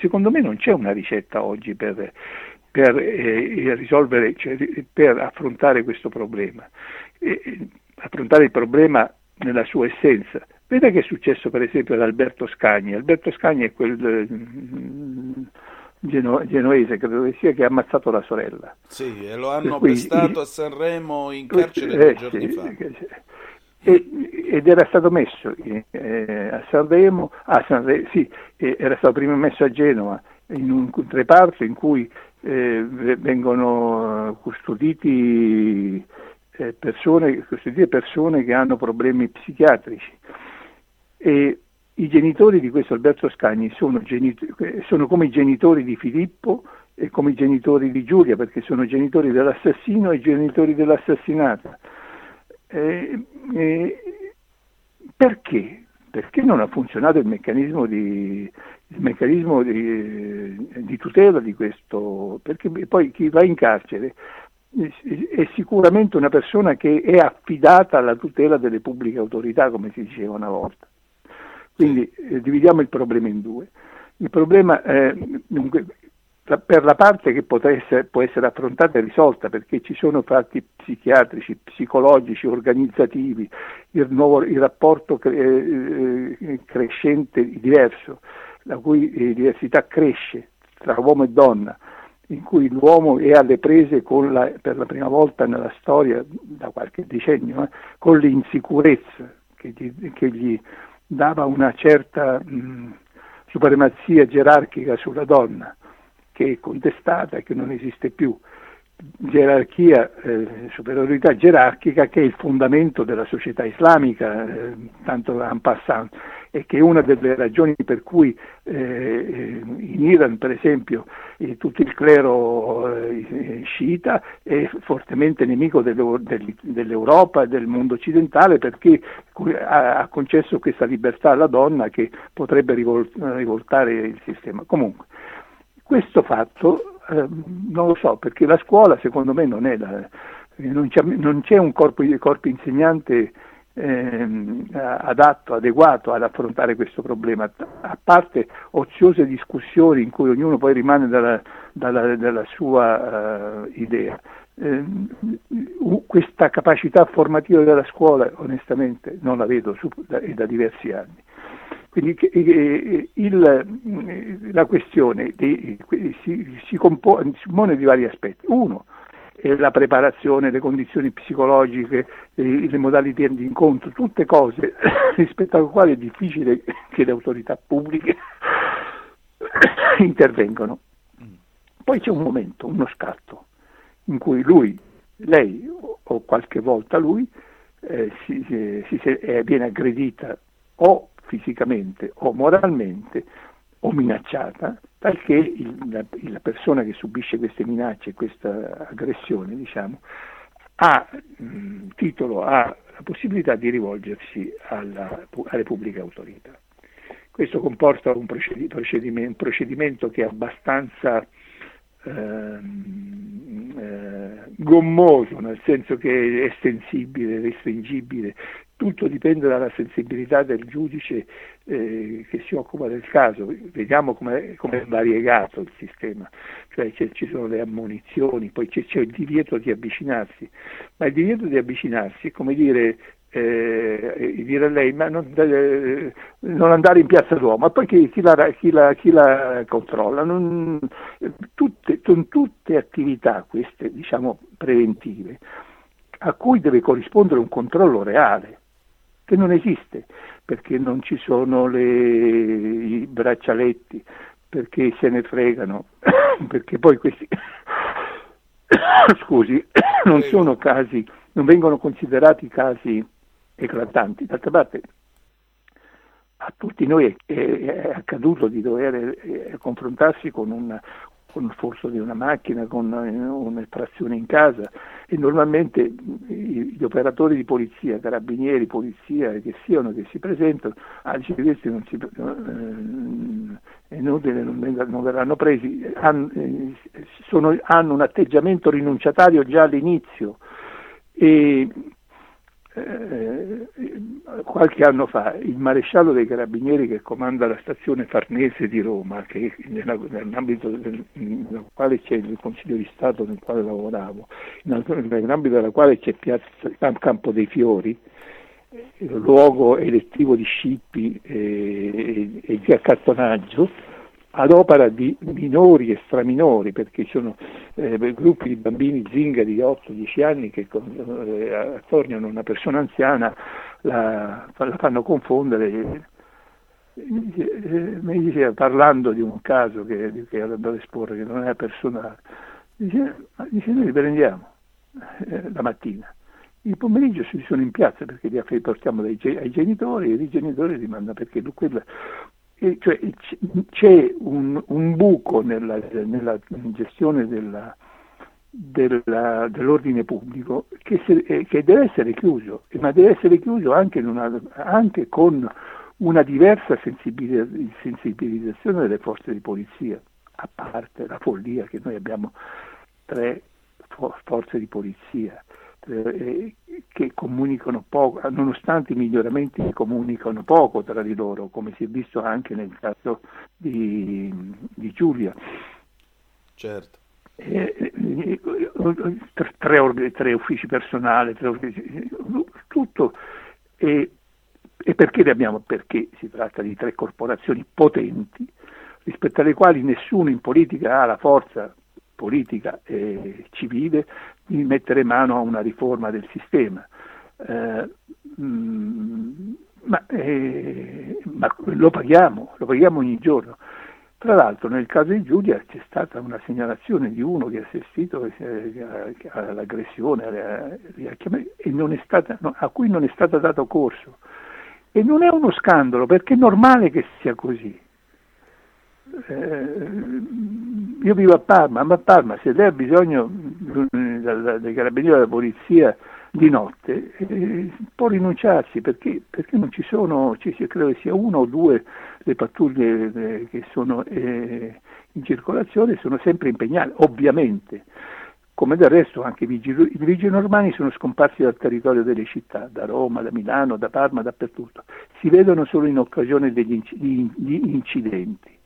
secondo me non c'è una ricetta oggi per, per, eh, risolvere, cioè, per affrontare questo problema. Eh, eh, affrontare il problema nella sua essenza. Veda che è successo per esempio ad Alberto Scagni. Alberto Scagni è quel eh, geno- genoese, credo che sia, che ha ammazzato la sorella. Sì, e lo hanno pestato a Sanremo in carcere Eh, due giorni sì, fa. Ed era stato messo eh, a Sanremo, a Sanre- sì, era stato prima messo a Genova in un reparto in cui eh, vengono custoditi eh, persone, custodite persone che hanno problemi psichiatrici e i genitori di questo Alberto Scagni sono, genito- sono come i genitori di Filippo e come i genitori di Giulia perché sono genitori dell'assassino e genitori dell'assassinata. Eh, eh, perché? Perché non ha funzionato il meccanismo di, il meccanismo di, di tutela di questo? Perché poi chi va in carcere è sicuramente una persona che è affidata alla tutela delle pubbliche autorità, come si diceva una volta. Quindi eh, dividiamo il problema in due. Il problema, eh, dunque, per la parte che essere, può essere affrontata e risolta, perché ci sono fatti psichiatrici, psicologici, organizzativi, il, nuovo, il rapporto cre, eh, eh crescente diverso, la cui eh, diversità cresce tra uomo e donna, in cui l'uomo è alle prese la, per la prima volta nella storia, da qualche decennio, eh, con l'insicurezza che gli, che gli, dava una certa mh, supremazia gerarchica sulla donna, che è contestata che non esiste più. Gerarchia, eh, superiorità gerarchica che è il fondamento della società islamica, eh, tanto en passant e che è una delle ragioni per cui eh, in Iran, per esempio, eh, tutto il clero eh, sciita è fortemente nemico dell'Europa e del mondo occidentale perché ha, concesso questa libertà alla donna che potrebbe rivol- rivoltare il sistema. Comunque, questo fatto eh, non lo so perché la scuola secondo me non è la, non, c'è, non c'è un corpo, corpo insegnante ehm, adatto, adeguato ad affrontare questo problema, a parte oziose discussioni in cui ognuno poi rimane dalla, dalla, dalla sua uh, idea. Eh, questa capacità formativa della scuola onestamente non la vedo su, da, da diversi anni. Quindi eh, il, la questione di, si, si, compone, si pone di vari aspetti. Uno, la preparazione, le condizioni psicologiche, le modalità di incontro, tutte cose *coughs* rispetto alle quali è difficile che le autorità pubbliche *coughs* intervengano. Poi c'è un momento, uno scatto, in cui lui, lei o qualche volta lui eh, si, si, si, viene aggredita o fisicamente o moralmente o minacciata perché il, la, la, persona che subisce queste minacce, questa aggressione, diciamo, ha mh, titolo, ha la possibilità di rivolgersi alla, alle pubbliche autorità. Questo comporta un procedimento, procedimento che è abbastanza ehm, eh, gommoso, nel senso che è sensibile, restringibile, tutto dipende dalla sensibilità del giudice eh, che si occupa del caso. Vediamo come è variegato il sistema, cioè ci sono le ammonizioni, poi c'è, c'è, il divieto di avvicinarsi, ma il divieto di avvicinarsi è come dire, eh, dire a lei ma non, eh, non, andare in piazza Duomo, e poi chi, chi, la, chi, la, chi la, controlla? Non, tutte, sono tutte attività queste diciamo preventive a cui deve corrispondere un controllo reale che non esiste, perché non ci sono le, i braccialetti, perché se ne fregano, *coughs* perché poi questi, *coughs* scusi, *coughs* non sono casi, non vengono considerati casi eclatanti. D'altra parte a tutti noi è, è, accaduto di dover eh, confrontarsi con una, con il furto di una macchina, con un'estrazione in casa. E normalmente gli operatori di polizia, carabinieri, polizia che siano che si presentano, ah, questi non si, eh, inutile, non, non verranno presi, hanno, eh, sono, hanno un atteggiamento rinunciatario già all'inizio. E eh, qualche anno fa il maresciallo dei carabinieri che comanda la stazione Farnese di Roma, che nella, nell'ambito del, nel quale c'è il Consiglio di Stato nel quale lavoravo, nell'ambito della quale c'è piazza, Campo dei Fiori, luogo elettivo di scippi e, e, e di accattonaggio, ad opera di minori e straminori, perché ci sono eh, gruppi di bambini zingari di 8-10 anni che eh, attorniano una persona anziana, la, la fanno confondere. Mi diceva, parlando di un caso che, che da esporre, che non è personale, dice, dice noi li prendiamo eh, la mattina. Il pomeriggio si sono in piazza perché li portiamo dai, ai genitori e i genitori li mandano perché quella, cioè, c'è un, un buco nella, nella, gestione della, della, dell'ordine pubblico che, se, eh, che, deve essere chiuso, ma deve essere chiuso anche, una, anche con una diversa sensibilizzazione delle forze di polizia, a parte la follia che noi abbiamo tre forze di polizia eh, che comunicano poco, nonostante i miglioramenti comunicano poco tra di loro, come si è visto anche nel caso di, di Giulia. Certo. Eh, eh, tre, tre, uffici personali, tre uffici, tutto. E, e perché li abbiamo? Perché si tratta di tre corporazioni potenti rispetto alle quali nessuno in politica ha la forza politica e civile di mettere mano a una riforma del sistema. Eh, mm, ma, eh, ma, lo paghiamo, lo paghiamo ogni giorno. Tra l'altro nel caso di Giulia c'è stata una segnalazione di uno che ha assistito all'aggressione stata, no, a cui non è stato dato corso. E non è uno scandalo perché è normale che sia così. Eh, io vivo a Parma, ma a Parma se lei ha bisogno dei carabinieri della polizia di notte eh, può rinunciarsi perché, perché, non ci sono, ci, credo che sia una o due le pattuglie eh, che sono in circolazione, sono sempre impegnate, ovviamente, come del resto anche i vigili, i sono scomparsi dal territorio delle città, da Roma, da Milano, da Parma, dappertutto, si vedono solo in occasione degli incidenti.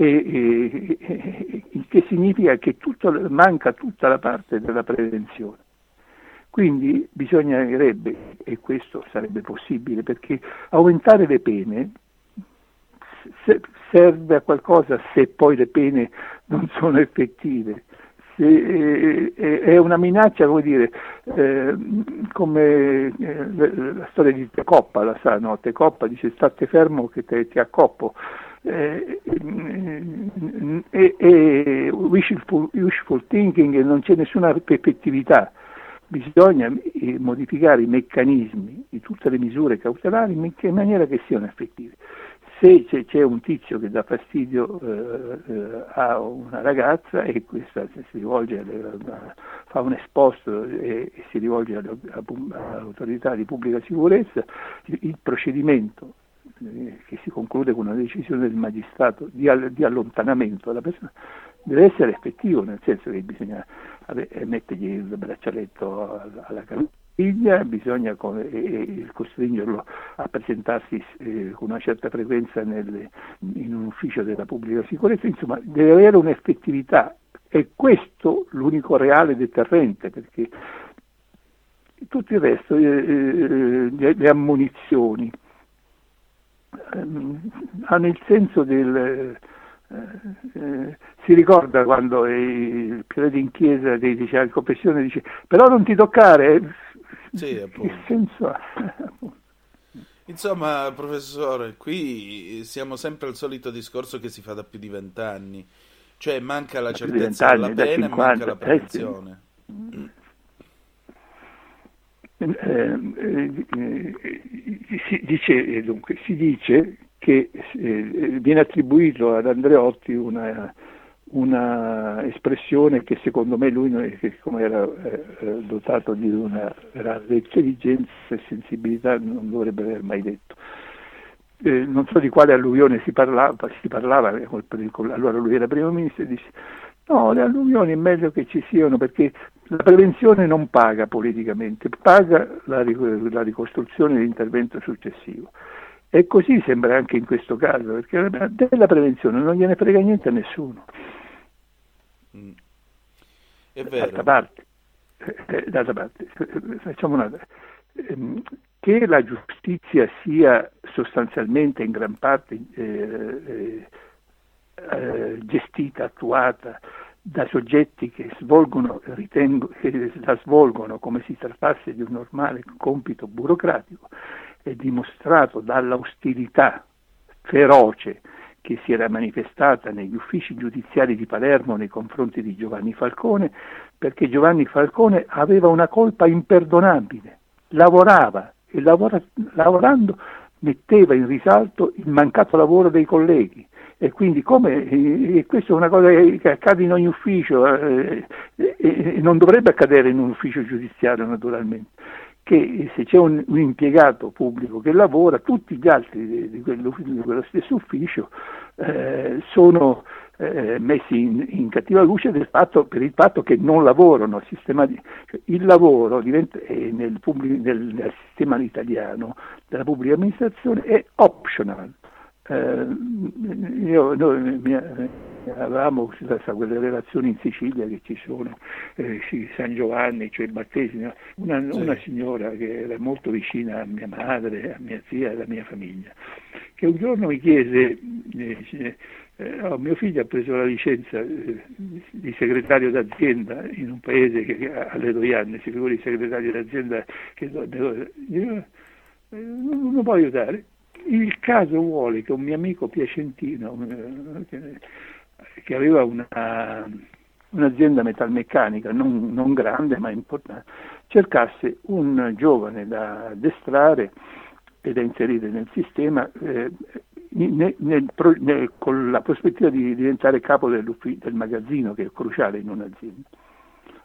E, il che significa che tutto, manca tutta la parte della prevenzione. Quindi bisognerebbe, e questo sarebbe possibile, perché aumentare le pene serve a qualcosa se poi le pene non sono effettive. È una minaccia, come dire, eh, come eh, la storia di Tecoppa, la sa, no? Tecoppa dice state fermo che te, ti accoppo. Eh, e, e wishful, wishful thinking non c'è nessuna effettività bisogna modificare i meccanismi di tutte le misure cautelari in maniera che siano effettive. Se c'è, un tizio che dà fastidio eh, eh, a una ragazza e questa si rivolge alle, fa un esposto e, e si rivolge alle, all'autorità di pubblica sicurezza, il, procedimento eh, che si conclude con una decisione del magistrato di, di allontanamento della persona deve essere effettivo, nel senso che bisogna mettergli il braccialetto alla caviglia, bisogna costringerlo a presentarsi eh, con una certa frequenza in un ufficio della pubblica sicurezza, insomma deve avere un'effettività. E questo l'unico reale deterrente perché tutto il resto, eh, eh, le, ammonizioni, ehm, hanno il senso del eh, si ricorda quando il prete in chiesa dice al confessione dice però non ti toccare sì, senso ha? Insomma, professore, qui siamo sempre al solito discorso che si fa da più di vent'anni, cioè manca la certezza della pena e manca la prevenzione. Eh, eh, eh, si, dice, dunque, si dice che eh, viene attribuito ad Andreotti una, una, espressione che secondo me lui, come era eh, dotato di una grande intelligenza e sensibilità, non dovrebbe aver mai detto. Eh, non so di quale alluvione si parlava, si parlava allora lui era primo ministro e disse no, le alluvioni è meglio che ci siano perché la prevenzione non paga politicamente, paga la, la ricostruzione e l'intervento successivo. E così sembra anche in questo caso, perché della prevenzione non gliene frega niente a nessuno. È vero. D'altra parte, eh, d'altra parte. Facciamo una... Ehm, che la giustizia sia sostanzialmente in gran parte eh, eh, eh, gestita, attuata da soggetti che, svolgono, ritengo, che la svolgono come si trattasse di un normale compito burocratico, è dimostrato dall'ostilità feroce che si era manifestata negli uffici giudiziari di Palermo nei confronti di Giovanni Falcone, perché Giovanni Falcone aveva una colpa imperdonabile, lavorava e lavora, lavorando metteva in risalto il mancato lavoro dei colleghi. E quindi come e questa è una cosa che accade in ogni ufficio eh, e non dovrebbe accadere in un ufficio giudiziario naturalmente che se c'è un, un, impiegato pubblico che lavora, tutti gli altri di, di, quello, di quello, stesso ufficio eh, sono eh, messi in, in, cattiva luce fatto, per il fatto che non lavorano. Cioè, il lavoro diventa, eh, nel, pubblico, nel, nel, sistema italiano della pubblica amministrazione è optional. Eh, io, noi, mia, avevamo quelle relazioni in Sicilia che ci sono, eh, San Giovanni, cioè il battesimo, una, sì. una, signora che era molto vicina a mia madre, a mia zia e alla mia famiglia, che un giorno mi chiese, eh, eh, oh, mio figlio ha preso la licenza eh, di segretario d'azienda in un paese che, che alle Doianne, si figura il segretario d'azienda che io, eh, non lo può aiutare. Il caso vuole che un mio amico piacentino, eh, che aveva una, un'azienda metalmeccanica non, non, grande ma importante, cercasse un giovane da addestrare e da inserire nel sistema eh, nel, nel, nel, con la prospettiva di diventare capo del magazzino che è cruciale in un'azienda.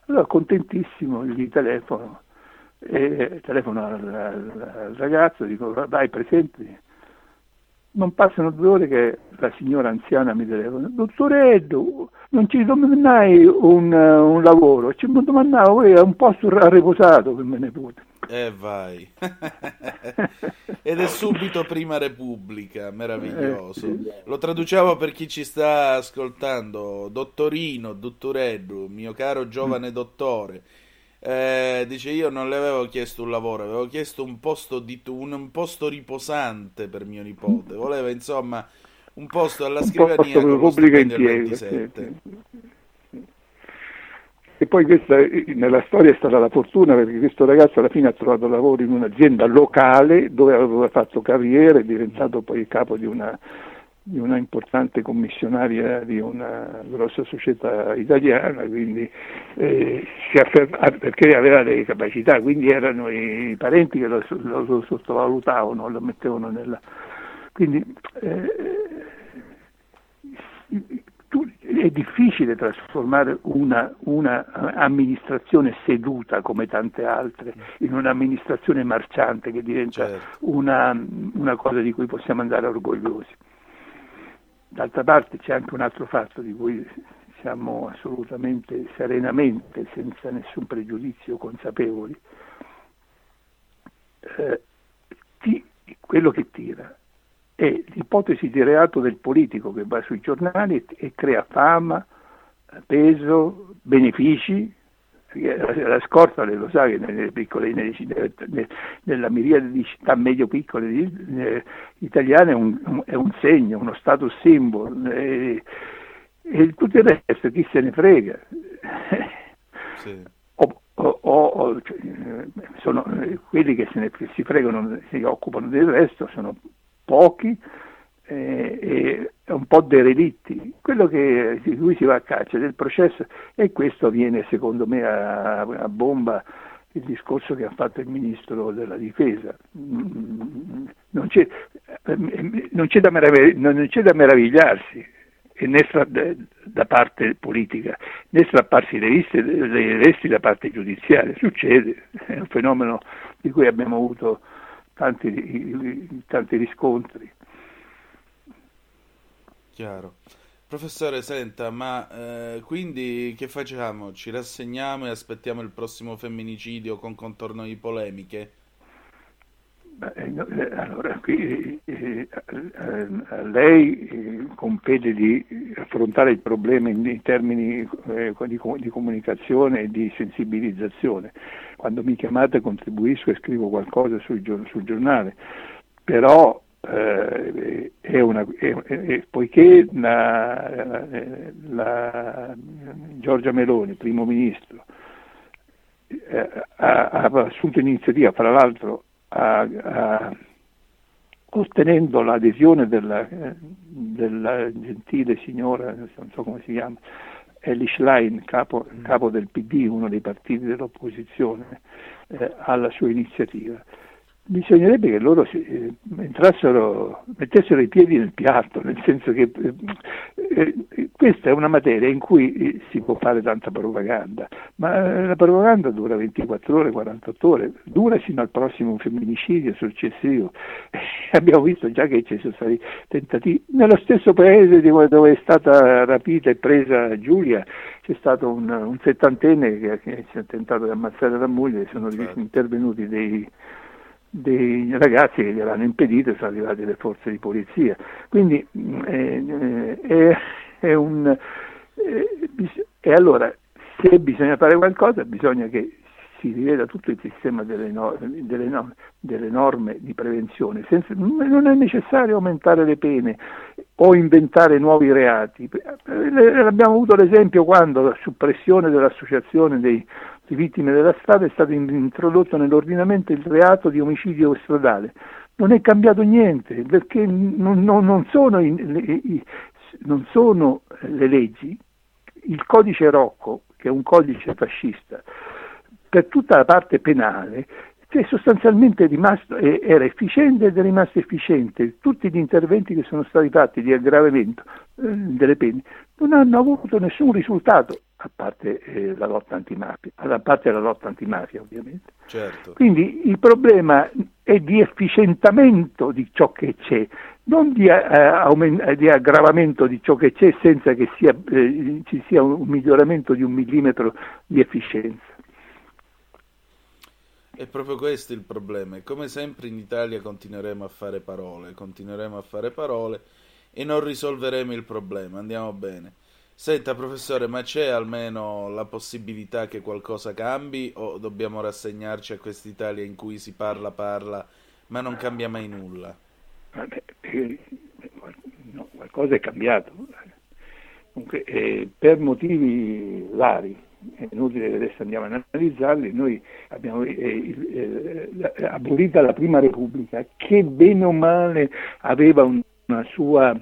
Allora contentissimo gli telefono, e telefono al, al, al ragazzo, dico vai presente, non passano due ore che la signora anziana mi telefona, dottore Edo, non ci domandai un, un lavoro, ci domandavo un posto riposato per me nipote. E eh vai. *laughs* Ed è subito Prima Repubblica, meraviglioso. Eh, Lo traduciamo per chi ci sta ascoltando. Dottorino, dottoreddu, mio caro giovane dottore. Eh, dice io non le avevo chiesto un lavoro, avevo chiesto un posto, di, un, un posto riposante per mio nipote. Voleva insomma un posto alla scrivania con lo stipendio del 27. Sì, sì. E poi questa nella storia è stata la fortuna perché questo ragazzo alla fine ha trovato lavoro in un'azienda locale dove aveva fatto carriera, è diventato poi il capo di una, di una importante commissionaria di una grossa società italiana, quindi, eh, afferma, perché aveva le capacità, quindi erano i parenti che lo, lo, lo sottovalutavano, lo mettevano nella... Quindi, eh, è difficile trasformare una, una, amministrazione seduta come tante altre in un'amministrazione marciante che diventa certo. una, una cosa di cui possiamo andare orgogliosi. D'altra parte c'è anche un altro fatto di cui siamo assolutamente serenamente, senza nessun pregiudizio, consapevoli. Eh, ti, quello che tira è l'ipotesi di reato del politico che va sui giornali e crea fama, peso, benefici. La scorta lo sa che nelle piccole, nella miriade di città medio piccole eh, italiane è un, è un, segno, uno status symbol e, e, tutto il resto chi se ne frega. *laughs* Sì. O, o, o, cioè, sono, quelli che, ne, che si fregano, si occupano del resto sono pochi eh, e un po' derelitti. Quello che, di cui si va a caccia del processo e questo avviene secondo me a, a bomba il discorso che ha fatto il ministro della difesa. Non c'è, non c'è, da, meravigli- non c'è da, meravigliarsi né fra, da parte politica né strapparsi le, viste, le vesti da parte giudiziaria. Succede, è un fenomeno di cui abbiamo avuto tanti, tanti riscontri. Chiaro. Professore, senta, ma eh, quindi che facciamo? Ci rassegniamo e aspettiamo il prossimo femminicidio con contorno di polemiche? Beh, eh, allora, qui eh, eh, lei compete di affrontare il problema in, in termini eh, di, di, comunicazione e di sensibilizzazione. Quando mi chiamate contribuisco e scrivo qualcosa sul, sul giornale, però eh, è una, è, è, poiché la, la, Giorgia Meloni, primo ministro, eh, ha, ha assunto iniziativa, fra l'altro a, a, ottenendo l'adesione della, della, gentile signora, non so come si chiama, Ellie Schlein, capo, mm. capo del PD, uno dei partiti dell'opposizione, eh, alla sua iniziativa bisognerebbe che loro si, eh, entrassero, mettessero i piedi nel piatto, nel senso che eh, eh, questa è una materia in cui eh, si può fare tanta propaganda, ma eh, la propaganda dura 24 ore, 48 ore, dura fino al prossimo femminicidio successivo. *laughs* abbiamo visto già che ci sono stati tentativi. Nello stesso paese dove è stata rapita e presa Giulia c'è stato un, un settantenne che, che si è tentato di ammazzare la moglie, sono certo. intervenuti dei dei ragazzi che gliel'hanno impedito e sono arrivate le forze di polizia. Quindi mm, eh, eh, è un, eh, bis- e allora se bisogna fare qualcosa bisogna che si riveda tutto il sistema delle, no- delle, no- delle norme di prevenzione. Senza, non è necessario aumentare le pene o inventare nuovi reati. Abbiamo avuto l'esempio quando la suppressione dell'associazione dei, di vittime della strada è stato introdotto nell'ordinamento il reato di omicidio stradale. Non è cambiato niente perché non, non, non, sono, i, non sono le leggi. Il codice Rocco, che è un codice fascista, per tutta la parte penale che sostanzialmente rimasto, era efficiente ed è rimasto efficiente. Tutti gli interventi che sono stati fatti di aggravamento eh, delle pene non hanno avuto nessun risultato, a parte, eh, la, lotta antimafia, a parte la lotta antimafia ovviamente. Certo. Quindi il problema è di efficientamento di ciò che c'è, non di, eh, aument- di aggravamento di ciò che c'è senza che sia, eh, ci sia un miglioramento di un millimetro di efficienza. È proprio questo il problema. Come sempre in Italia continueremo a fare parole, continueremo a fare parole e non risolveremo il problema. Andiamo bene. Senta, professore, ma c'è almeno la possibilità che qualcosa cambi o dobbiamo rassegnarci a quest'Italia in cui si parla, parla, ma non cambia mai nulla? Vabbè, no, qualcosa è cambiato. Comunque, eh, per motivi vari, è inutile che adesso andiamo a analizzarli, noi abbiamo eh, eh, abolita la prima Repubblica che bene o male aveva una sua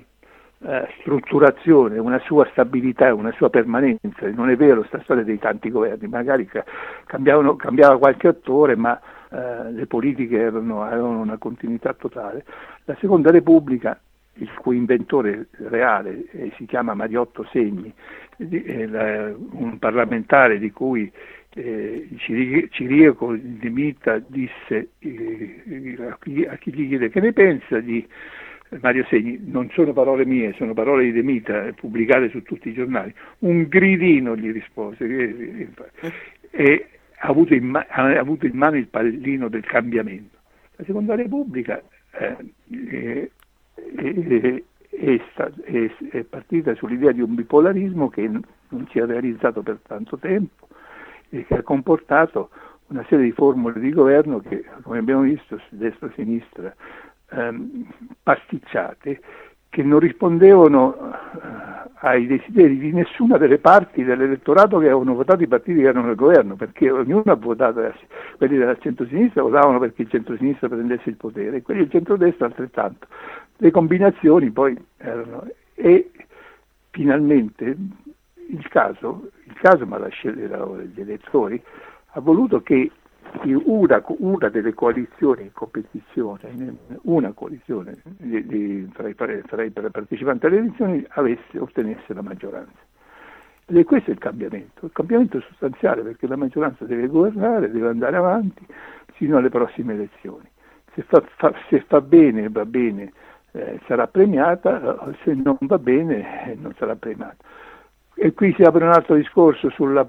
eh, strutturazione, una sua stabilità, una sua permanenza, non è vero sta storia dei tanti governi, magari cambiava qualche attore ma eh, le politiche erano, avevano una continuità totale. La seconda Repubblica il cui inventore reale eh, si chiama Mariotto Segni, un parlamentare di cui eh, Ciriaco De Mita disse eh, a, chi, gli chiede che ne pensa di Mario Segni, non sono parole mie, sono parole di De Mita eh, pubblicate su tutti i giornali, un gridino gli rispose e ha avuto, in, ha avuto in mano il pallino del cambiamento. La seconda Repubblica eh, è, partita sull'idea di un bipolarismo che non si è realizzato per tanto tempo e che ha comportato una serie di formule di governo che, come abbiamo visto, destra-sinistra, ehm, pasticciate, che non rispondevano eh, ai desideri di nessuna delle parti dell'elettorato che avevano votato i partiti che erano nel governo, perché ognuno ha votato, quelli del centro-sinistra votavano perché il centro-sinistra prendesse il potere e quelli del centro-destra altrettanto. Le combinazioni poi erano... e finalmente il caso, il caso ma la scelta degli elettori, ha voluto che una, una, delle coalizioni in competizione, una coalizione di, di, tra, i, tra, i, partecipanti alle elezioni avesse, ottenesse la maggioranza. Questo è il cambiamento, il cambiamento è sostanziale perché la maggioranza deve governare, deve andare avanti fino alle prossime elezioni. Se fa, fa, se fa bene, va bene, eh, sarà premiata, se non va bene eh, non sarà premiata. E qui si apre un altro discorso sulla,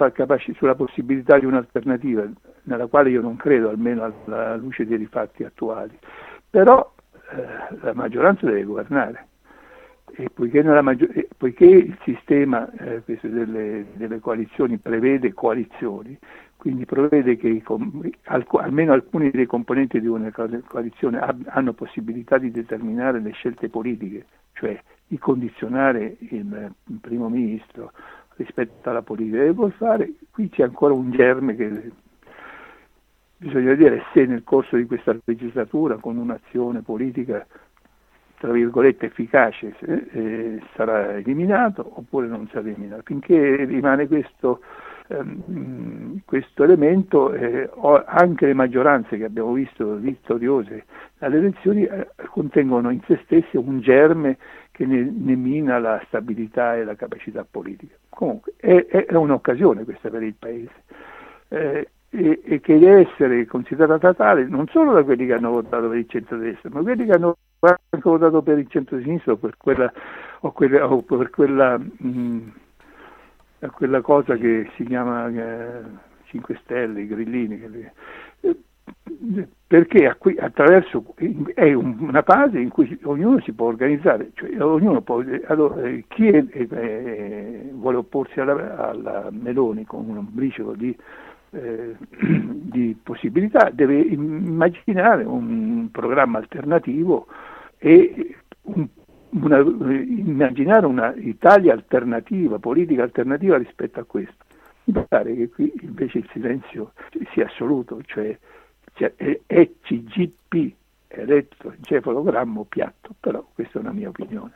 sulla possibilità di un'alternativa, nella quale io non credo, almeno alla luce dei rifatti attuali. Però eh, la maggioranza deve governare. E poiché, maggior- poiché il sistema eh, delle, delle, coalizioni prevede coalizioni, quindi prevede che com- alc- almeno alcuni dei componenti di una coalizione ab- hanno possibilità di determinare le scelte politiche, cioè di condizionare il primo ministro rispetto alla politica che vuol fare, qui c'è ancora un germe che bisogna vedere se nel corso di questa legislatura con un'azione politica tra virgolette efficace eh, sarà eliminato oppure non sarà eliminato. Finché rimane questo ehm, questo elemento eh, anche le maggioranze che abbiamo visto vittoriose alle elezioni eh, contengono in se stesse un germe che ne, ne, mina la stabilità e la capacità politica. Comunque è, è un'occasione questa per il Paese eh, e, e, che deve essere considerata tale non solo da quelli che hanno votato per il centro-destra, ma quelli che hanno anche votato per il centro-sinistra o per quella, o quella, o per quella mh, a quella cosa che si chiama eh, 5 Stelle, i grillini. Perché attraverso è una fase in cui ognuno si può organizzare, cioè ognuno può, allora, chi è, eh, vuole opporsi alla, alla, Meloni con un briciolo di, eh, *clears throat* di possibilità deve immaginare un programma alternativo e un, una, immaginare un'Italia alternativa, politica alternativa rispetto a questo. Mi pare che qui invece il silenzio sia assoluto, cioè ECGP, elettroencefalogrammo piatto, però questa è una mia opinione.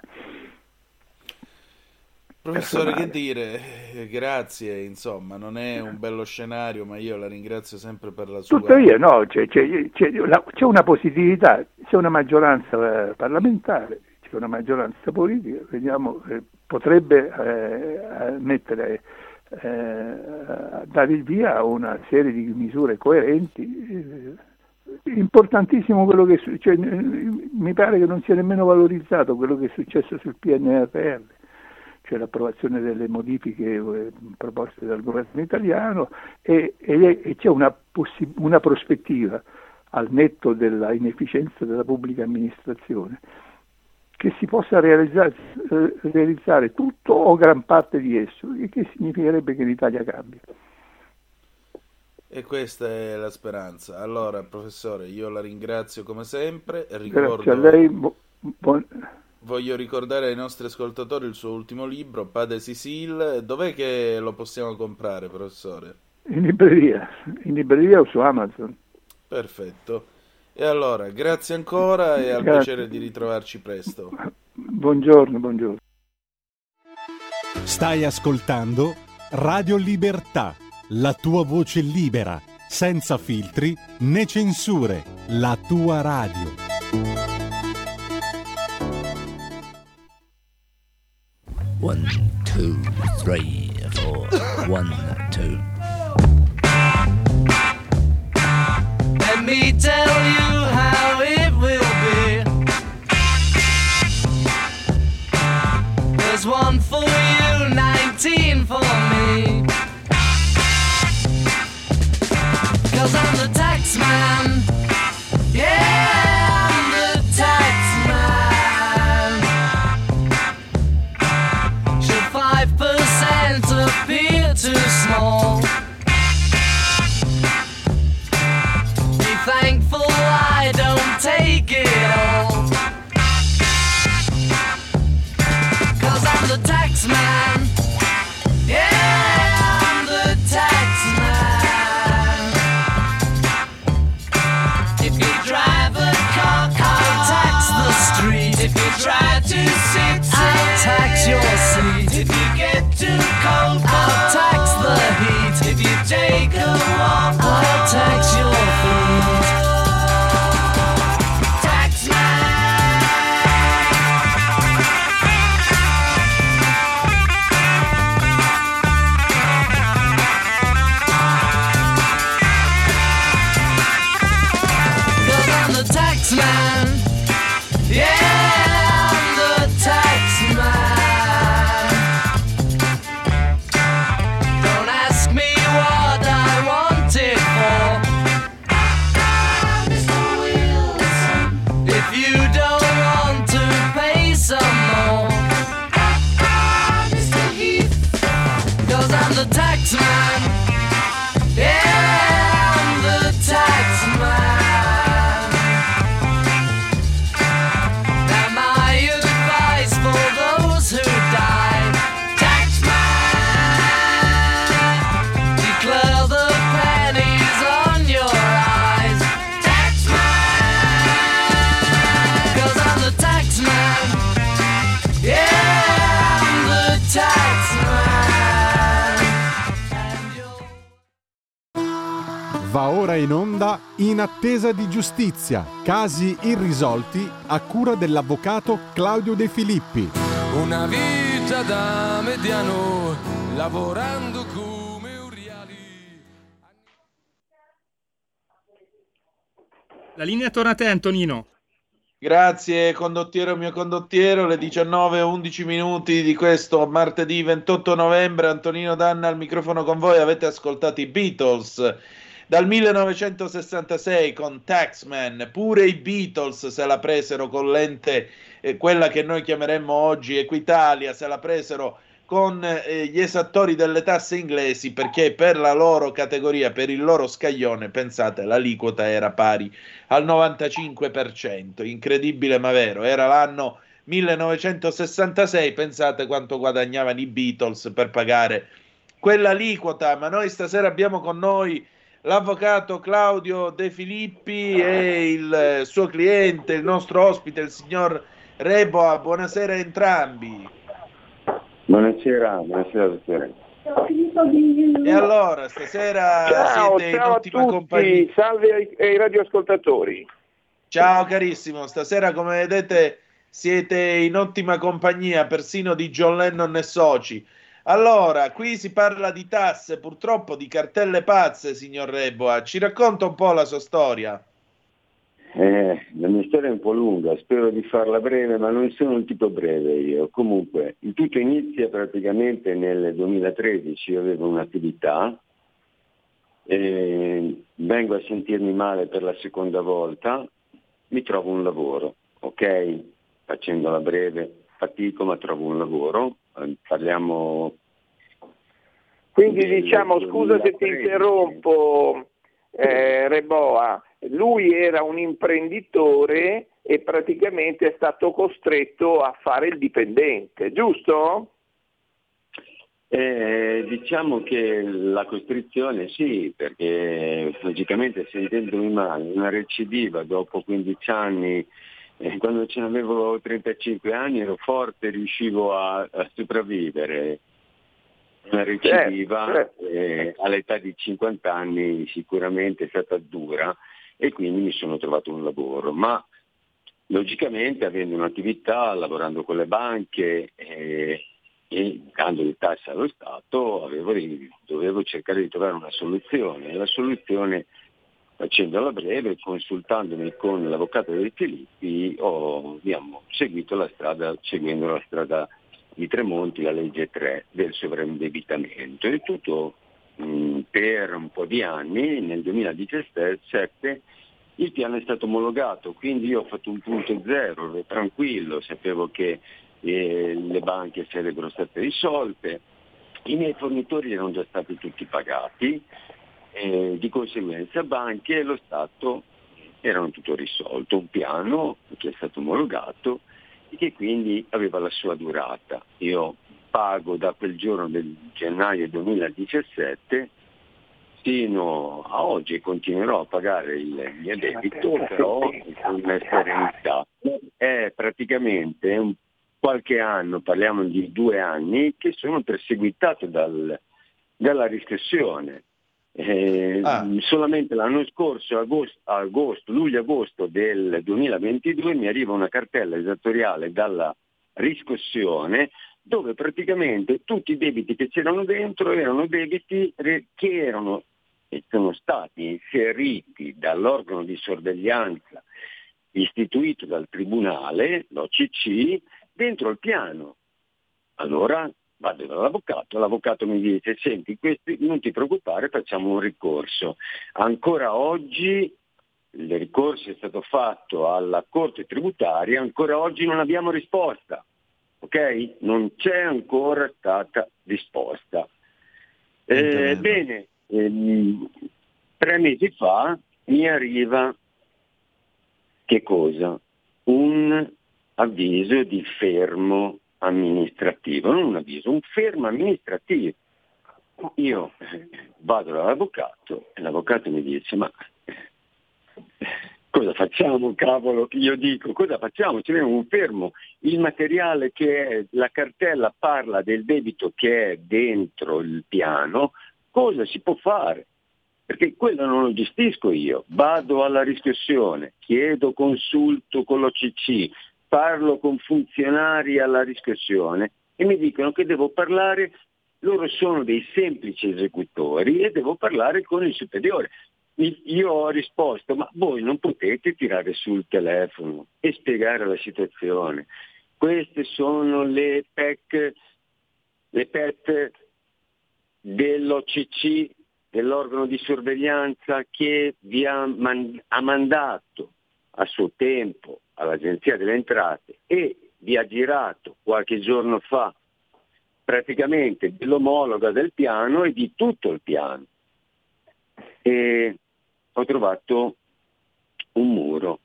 Professore, che dire, grazie, insomma, non è un bello scenario, ma io la ringrazio sempre per la sua... Tuttavia, no, c'è, c'è, c'è, c'è una positività, c'è una maggioranza eh, parlamentare, c'è una maggioranza politica, vediamo, eh, potrebbe eh, mettere eh, dare il via a una serie di misure coerenti. Importantissimo quello che cioè, mi pare che non sia nemmeno valorizzato quello che è successo sul PNRR, cioè l'approvazione delle modifiche eh, proposte dal governo italiano e, e, e c'è una, possi- una prospettiva al netto della inefficienza della pubblica amministrazione che si possa realizzare, eh, realizzare tutto o gran parte di esso, il che significherebbe che l'Italia cambia. E questa è la speranza. Allora, professore, io la ringrazio come sempre. Ricordo... Grazie a lei. buon... Voglio ricordare ai nostri ascoltatori il suo ultimo libro, Pade Sisil. Dov'è che lo possiamo comprare, professore? In libreria, in libreria o su Amazon. Perfetto. E allora, grazie ancora e al grazie. piacere di ritrovarci presto. Buongiorno, buongiorno. Stai ascoltando Radio Libertà, la tua voce libera, senza filtri né censure, la tua radio. One, two, three, four. One, two. Let me tell you One for you, 19 for me. Cause I'm the tax man. In onda In attesa di giustizia, casi irrisolti a cura dell'avvocato Claudio De Filippi. Una vita da mediano, lavorando come un reali. La linea torna a te, Antonino. Grazie condottiero mio condottiero, le 19 e 11 minuti di questo martedì 28 novembre, Antonino Danna al microfono con voi, avete ascoltato i Beatles, Dal 1966 con Taxman, pure i Beatles se la presero con l'ente, eh, quella che noi chiameremmo oggi Equitalia, se la presero con eh, gli esattori delle tasse inglesi perché per la loro categoria, per il loro scaglione, pensate, l'aliquota era pari al 95%, incredibile ma vero, era l'anno 1966, pensate quanto guadagnavano i Beatles per pagare quell'aliquota, ma noi stasera abbiamo con noi l'avvocato Claudio De Filippi e il suo cliente, il nostro ospite, il signor Reboa. Buonasera a entrambi. Buonasera, buonasera dottore. E allora, stasera Ciao, siete in ciao a ottima compagnia. salve ai, ai radioascoltatori. Ciao carissimo, stasera come vedete siete in ottima compagnia, persino di John Lennon e soci. Allora, qui si parla di tasse, purtroppo di cartelle pazze, signor Reboa. Ci racconta un po' la sua storia? Eh, la mia storia è un po' lunga, spero di farla breve, ma non sono un tipo breve io. Comunque, il tutto inizia praticamente nel 2013, io avevo un'attività, eh, vengo a sentirmi male per la seconda volta, mi trovo un lavoro, ok? Facendola breve, fatico ma trovo un lavoro, eh, parliamo... Quindi del diciamo, scusa se ti 2013. interrompo, eh, Reboa, lui era un imprenditore e praticamente è stato costretto a fare il dipendente, giusto? Eh, diciamo che la costrizione sì, perché logicamente sentendomi male, una recidiva dopo 15 anni, eh, quando ce n'avevo 35 anni ero forte, riuscivo a, a sopravvivere. Una recidiva Certo, eh, all'età di 50 anni sicuramente è stata dura e quindi mi sono trovato un lavoro, ma logicamente avendo un'attività, lavorando con le banche, eh, e dando le tasse allo Stato avevo dovevo cercare di trovare una soluzione. La soluzione, facendola breve, consultandomi con l'avvocato dei Filippi, ho abbiamo seguito la strada, seguendo la strada di Tremonti, la legge 3 del sovraindebitamento. E tutto mh, per un po' di anni, nel 2017, il piano è stato omologato, quindi io ho fatto un punto zero, ero tranquillo, sapevo che eh, le banche sarebbero state risolte, i miei fornitori erano già stati tutti pagati, eh, di conseguenza banche e lo Stato erano tutto risolto, un piano che è stato omologato e che quindi aveva la sua durata. Io pago da quel giorno del gennaio 2017 fino a oggi e continuerò a pagare il mio debito, però con serenità. È praticamente un qualche anno, parliamo di due anni, che sono perseguitato dal- dalla riscossione. Eh, Ah. Solamente l'anno scorso, agosto, agosto, luglio-agosto del 2022, mi arriva una cartella esattoriale dalla riscossione dove praticamente tutti i debiti che c'erano dentro erano debiti che erano e sono stati inseriti dall'organo di sorveglianza istituito dal tribunale, l'OCC, dentro il piano. Allora vado dall'avvocato, l'avvocato mi dice, senti, questi, non ti preoccupare, facciamo un ricorso. Ancora oggi il ricorso è stato fatto alla Corte tributaria, ancora oggi non abbiamo risposta. Ok? Non c'è ancora stata risposta. Eh, bene, ehm, tre mesi fa mi arriva che cosa? Un avviso di fermo amministrativo, non un avviso, un fermo amministrativo. Io eh, vado dall'avvocato e l'avvocato mi dice ma cosa facciamo cavolo? Io dico cosa facciamo? C'è un fermo, il materiale che è, la cartella parla del debito che è dentro il piano, cosa si può fare? Perché quello non lo gestisco io, vado alla riscossione, chiedo consulto con l'OCC, parlo con funzionari alla riscossione e mi dicono che devo parlare, loro sono dei semplici esecutori e devo parlare con il superiore. Io ho risposto, ma voi non potete tirare sul telefono e spiegare la situazione. Queste sono le PEC, le PET dell'OCC è l'organo di sorveglianza che vi ha, man- ha mandato a suo tempo all'Agenzia delle Entrate e vi ha girato qualche giorno fa praticamente dell'omologa del piano e di tutto il piano. E ho trovato un muro.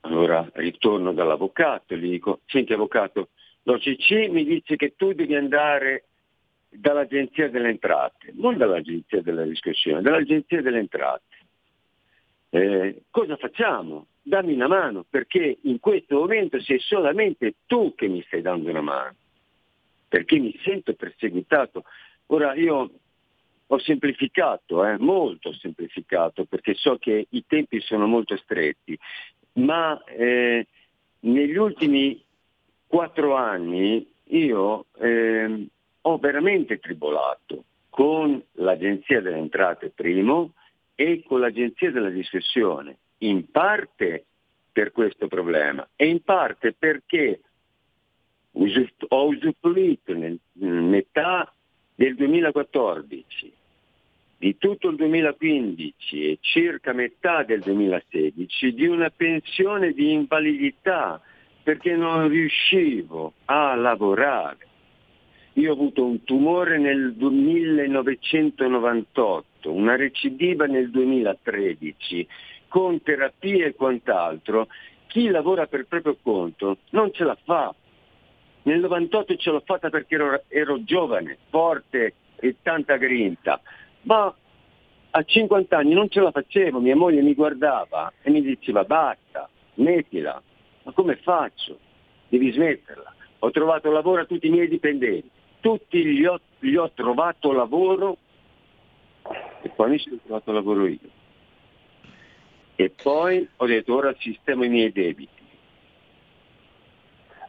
Allora ritorno dall'avvocato e gli dico, senti avvocato, l'OCC mi dice che tu devi andare dall'Agenzia delle Entrate, non dall'Agenzia della Riscossione, dall'Agenzia delle Entrate. Eh, cosa facciamo? Dammi una mano, perché in questo momento sei solamente tu che mi stai dando una mano, perché mi sento perseguitato. Ora io ho semplificato, eh, molto semplificato, perché so che i tempi sono molto stretti, ma eh, negli ultimi quattro anni io eh, ho veramente tribolato con l'Agenzia delle Entrate primo e con l'Agenzia della Discussione, in parte per questo problema e in parte perché ho usufruito nel metà del 2014 di tutto il 2015 e circa metà del 2016 di una pensione di invalidità perché non riuscivo a lavorare. Io ho avuto un tumore nel 1998, una recidiva nel 2013, con terapie e quant'altro. Chi lavora per proprio conto non ce la fa. Nel 98 ce l'ho fatta perché ero, ero giovane, forte e tanta grinta ma a 50 anni non ce la facevo, mia moglie mi guardava e mi diceva basta, smettila. Ma come faccio? Devi smetterla. Ho trovato lavoro a tutti i miei dipendenti, tutti gli ho, gli ho trovato lavoro e poi mi sono trovato lavoro io. E poi ho detto ora sistemo i miei debiti.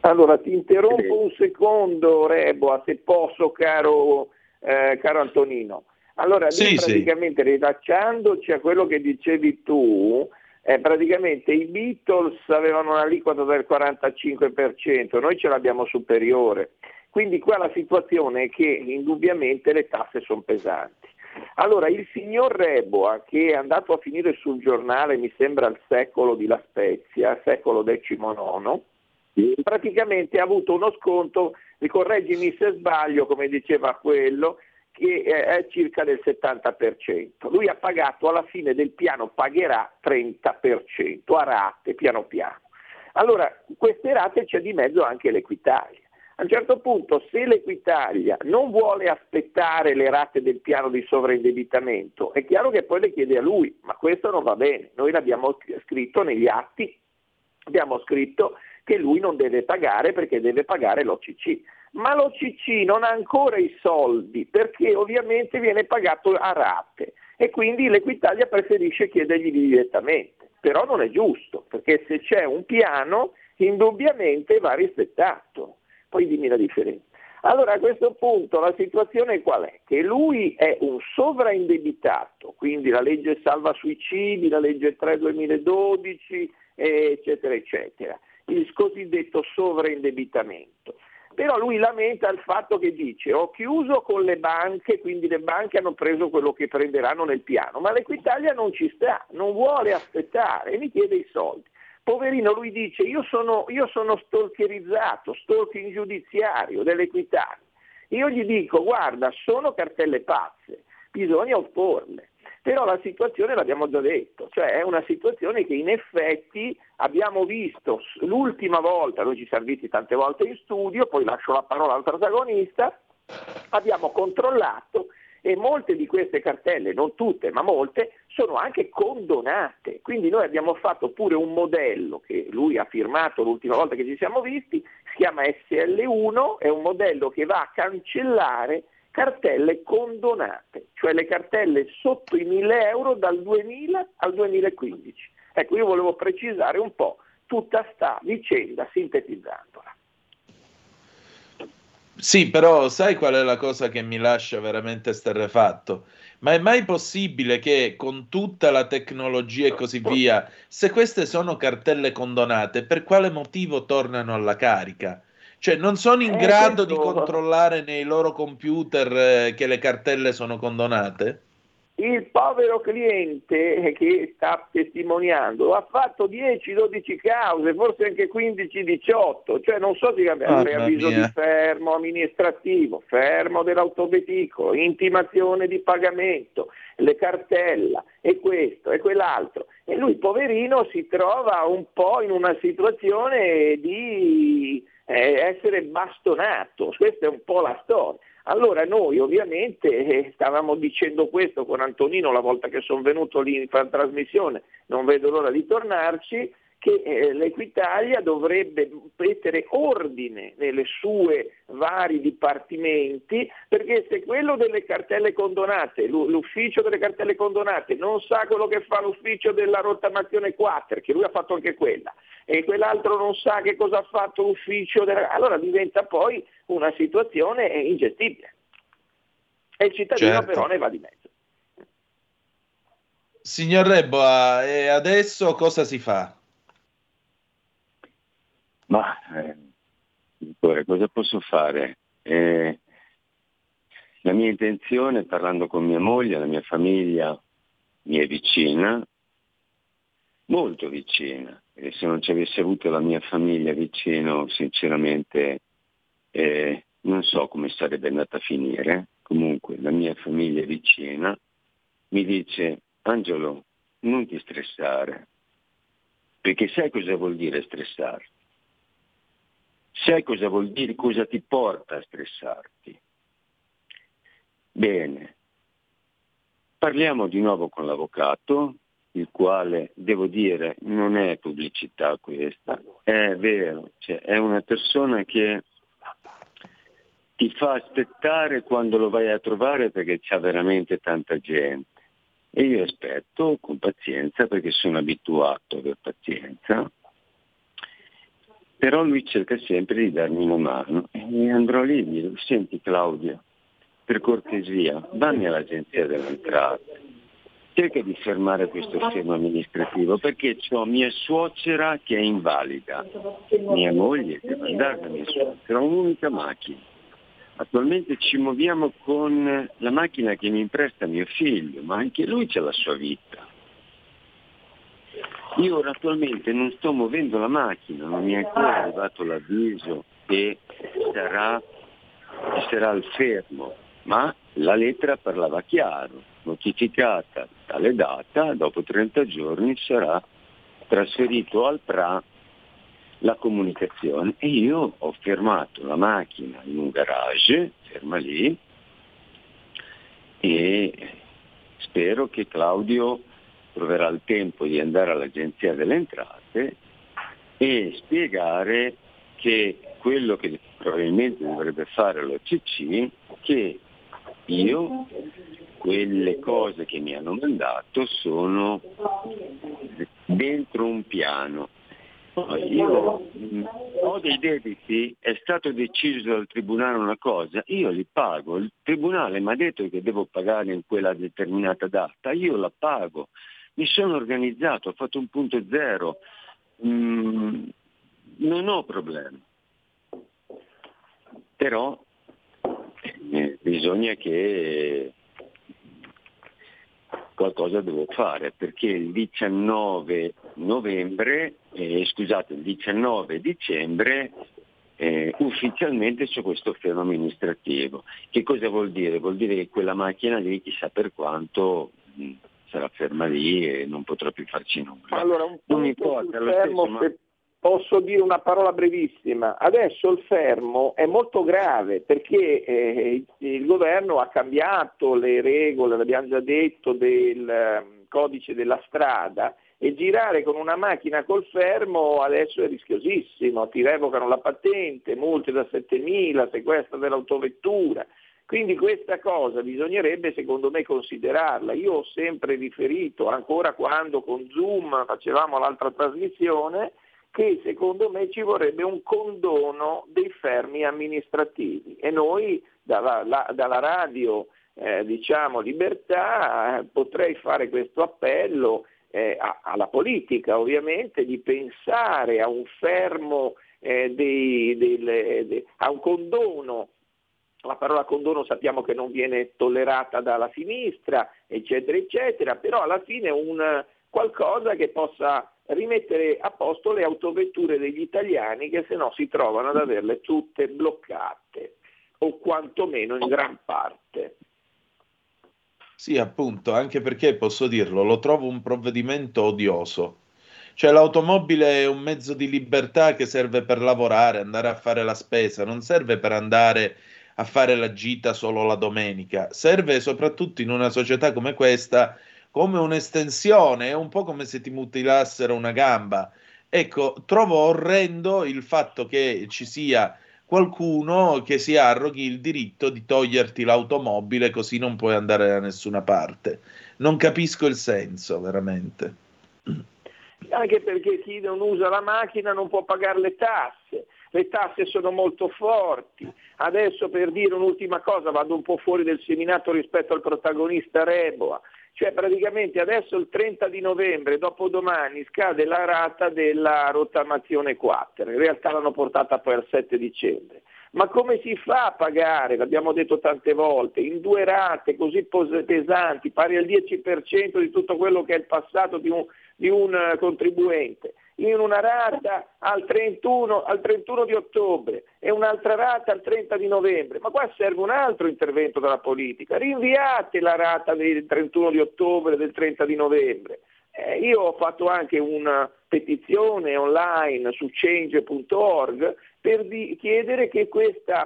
Allora ti interrompo un secondo, Reboa, se posso, caro, eh, caro Antonino. Allora, lì Sì, sì. praticamente rilacciandoci a quello che dicevi tu, eh, praticamente i Beatles avevano un'aliquota del 45%, noi ce l'abbiamo superiore. Quindi qua la situazione è che indubbiamente le tasse sono pesanti. Allora, il signor Reboa, che è andato a finire sul giornale, mi sembra al secolo di La Spezia, secolo XIX, praticamente ha avuto uno sconto, mi correggimi se sbaglio, come diceva quello, che è circa del 70%. Lui ha pagato alla fine del piano, pagherà 30% a rate, piano piano. Allora, queste rate c'è di mezzo anche l'Equitalia. A un certo punto, se l'Equitalia non vuole aspettare le rate del piano di sovraindebitamento, è chiaro che poi le chiede a lui, ma questo non va bene. Noi l'abbiamo scritto negli atti, abbiamo scritto che lui non deve pagare perché deve pagare l'OCC. Ma l'OCC non ha ancora i soldi perché ovviamente viene pagato a rate e quindi l'Equitalia preferisce chiedergli direttamente. Però non è giusto perché se c'è un piano indubbiamente va rispettato. Poi dimmi la differenza. Allora a questo punto la situazione qual è? Che lui è un sovraindebitato, quindi la legge salva suicidi, la legge 3 2012, eccetera, eccetera, il cosiddetto sovraindebitamento. Però lui lamenta il fatto che dice ho chiuso con le banche, quindi le banche hanno preso quello che prenderanno nel piano, ma l'Equitalia non ci sta, non vuole aspettare e mi chiede i soldi. Poverino, lui dice io sono, io sono stalkerizzato, stalking giudiziario dell'Equitalia. Io gli dico guarda, sono cartelle pazze, bisogna opporle. Però la situazione l'abbiamo già detto, cioè è una situazione che in effetti abbiamo visto l'ultima volta, noi ci siamo visti tante volte in studio, poi lascio la parola al protagonista, abbiamo controllato e molte di queste cartelle, non tutte, ma molte, sono anche condonate. Quindi noi abbiamo fatto pure un modello che lui ha firmato l'ultima volta che ci siamo visti, si chiama SL1, è un modello che va a cancellare cartelle condonate, cioè le cartelle sotto i 1000 euro dal 2000 al 2015. Ecco, io volevo precisare un po' tutta sta vicenda sintetizzandola. Sì, però sai qual è la cosa che mi lascia veramente esterrefatto? Ma è mai possibile che con tutta la tecnologia e così via, se queste sono cartelle condonate, per quale motivo tornano alla carica? Cioè, non sono in Eh, grado di controllare nei loro computer eh, che le cartelle sono condonate? Il povero cliente che sta testimoniando ha fatto 10-12 cause, forse anche 15-18, cioè non so se preavviso mia. di fermo amministrativo, fermo dell'autoveicolo, intimazione di pagamento, le cartella e questo e quell'altro. E lui poverino si trova un po' in una situazione di eh, essere bastonato, questa è un po' la storia. Allora noi ovviamente eh, stavamo dicendo questo con Antonino la volta che sono venuto lì in trasmissione, non vedo l'ora di tornarci, che eh, l'Equitalia dovrebbe mettere ordine nelle sue vari dipartimenti, perché se quello delle cartelle condonate, l'u- l'ufficio delle cartelle condonate non sa quello che fa l'ufficio della rottamazione 4, che lui ha fatto anche quella, e quell'altro non sa che cosa ha fatto l'ufficio della... allora diventa poi una situazione ingestibile. E il cittadino Certo. però ne va di mezzo. Signor Reboa, e adesso cosa si fa? Ma eh, cosa posso fare? Eh, la mia intenzione, parlando con mia moglie, la mia famiglia mi è vicina, molto vicina, e se non ci avessi avuto la mia famiglia vicino, sinceramente eh, non so come sarebbe andata a finire. Comunque la mia famiglia vicina mi dice, Angelo, non ti stressare, perché sai cosa vuol dire stressarti? Sai cosa vuol dire, cosa ti porta a stressarti? Bene, parliamo di nuovo con l'avvocato, il quale, devo dire, non è pubblicità questa, è vero, cioè, è una persona che ti fa aspettare quando lo vai a trovare perché c'ha veramente tanta gente. E io aspetto con pazienza perché sono abituato a avere pazienza però lui cerca sempre di darmi una mano e andrò lì e dirò, senti Claudio, per cortesia, dammi all'agenzia delle entrate, cerca di fermare questo fermo amministrativo perché ho mia suocera che è invalida, mia moglie deve andare da mia suocera, un'unica macchina. Attualmente ci muoviamo con la macchina che mi impresta mio figlio, ma anche lui c'ha la sua vita. Io attualmente non sto muovendo la macchina, non mi è ancora arrivato l'avviso che sarà, sarà il fermo, ma la lettera parlava chiaro, notificata tale data, dopo 30 giorni sarà trasferito al PRA la comunicazione e io ho fermato la macchina in un garage, ferma lì, e spero che Claudio troverà il tempo di andare all'Agenzia delle Entrate e spiegare che quello che probabilmente dovrebbe fare l'OCC, che io quelle cose che mi hanno mandato sono dentro un piano. Io ho dei debiti, è stato deciso dal Tribunale una cosa, io li pago, il Tribunale mi ha detto che devo pagare in quella determinata data, io la pago, mi sono organizzato, ho fatto un punto zero, Mm, non ho problemi. Però eh, bisogna che qualcosa devo fare perché il 19 novembre, eh, scusate, il 19 dicembre eh, ufficialmente c'è questo fermo amministrativo. Che cosa vuol dire? Vuol dire che quella macchina lì chissà per quanto mh, sarà ferma lì e non potrà più farci nulla. Allora, un punto importa, fermo, stesso, ma- posso dire una parola brevissima. Adesso il fermo è molto grave perché eh, il governo ha cambiato le regole, l'abbiamo già detto, del eh, codice della strada e girare con una macchina col fermo adesso è rischiosissimo, ti revocano la patente, multe da 7.000, sequestro dell'autovettura. Quindi questa cosa bisognerebbe secondo me considerarla. Io ho sempre riferito, ancora quando con Zoom facevamo l'altra trasmissione, che secondo me ci vorrebbe un condono dei fermi amministrativi e noi dalla, la- dalla radio eh, diciamo Libertà eh, potrei fare questo appello eh, a- alla politica ovviamente di pensare a un fermo, eh, dei- del- de- a un condono la parola condono sappiamo che non viene tollerata dalla sinistra, eccetera, eccetera, però alla fine un qualcosa che possa rimettere a posto le autovetture degli italiani che se no si trovano ad averle tutte bloccate o quantomeno in gran parte. Sì, appunto, anche perché posso dirlo, lo trovo un provvedimento odioso. Cioè l'automobile è un mezzo di libertà che serve per lavorare, andare a fare la spesa, non serve per andare a fare la gita solo la domenica, serve soprattutto in una società come questa come un'estensione, è un po' come se ti mutilassero una gamba. Ecco, trovo orrendo il fatto che ci sia qualcuno che si arroghi il diritto di toglierti l'automobile così non puoi andare da nessuna parte. Non capisco il senso, veramente. Anche perché chi non usa la macchina non può pagare le tasse le tasse sono molto forti. Adesso per dire un'ultima cosa, vado un po' fuori del seminato rispetto al protagonista Reboa, cioè praticamente adesso il 30 di novembre, dopodomani, scade la rata della rottamazione 4, in realtà l'hanno portata poi al 7 dicembre. Ma come si fa a pagare, l'abbiamo detto tante volte, in due rate così pesanti, pari al 10% di tutto quello che è il passato di un, di un eh, contribuente? In una rata al 31, al 31 di ottobre e un'altra rata al 30 di novembre. Ma qua serve un altro intervento della politica. Rinviate la rata del 31 di ottobre e del 30 di novembre. Eh, io ho fatto anche una petizione online su change.org per di- chiedere che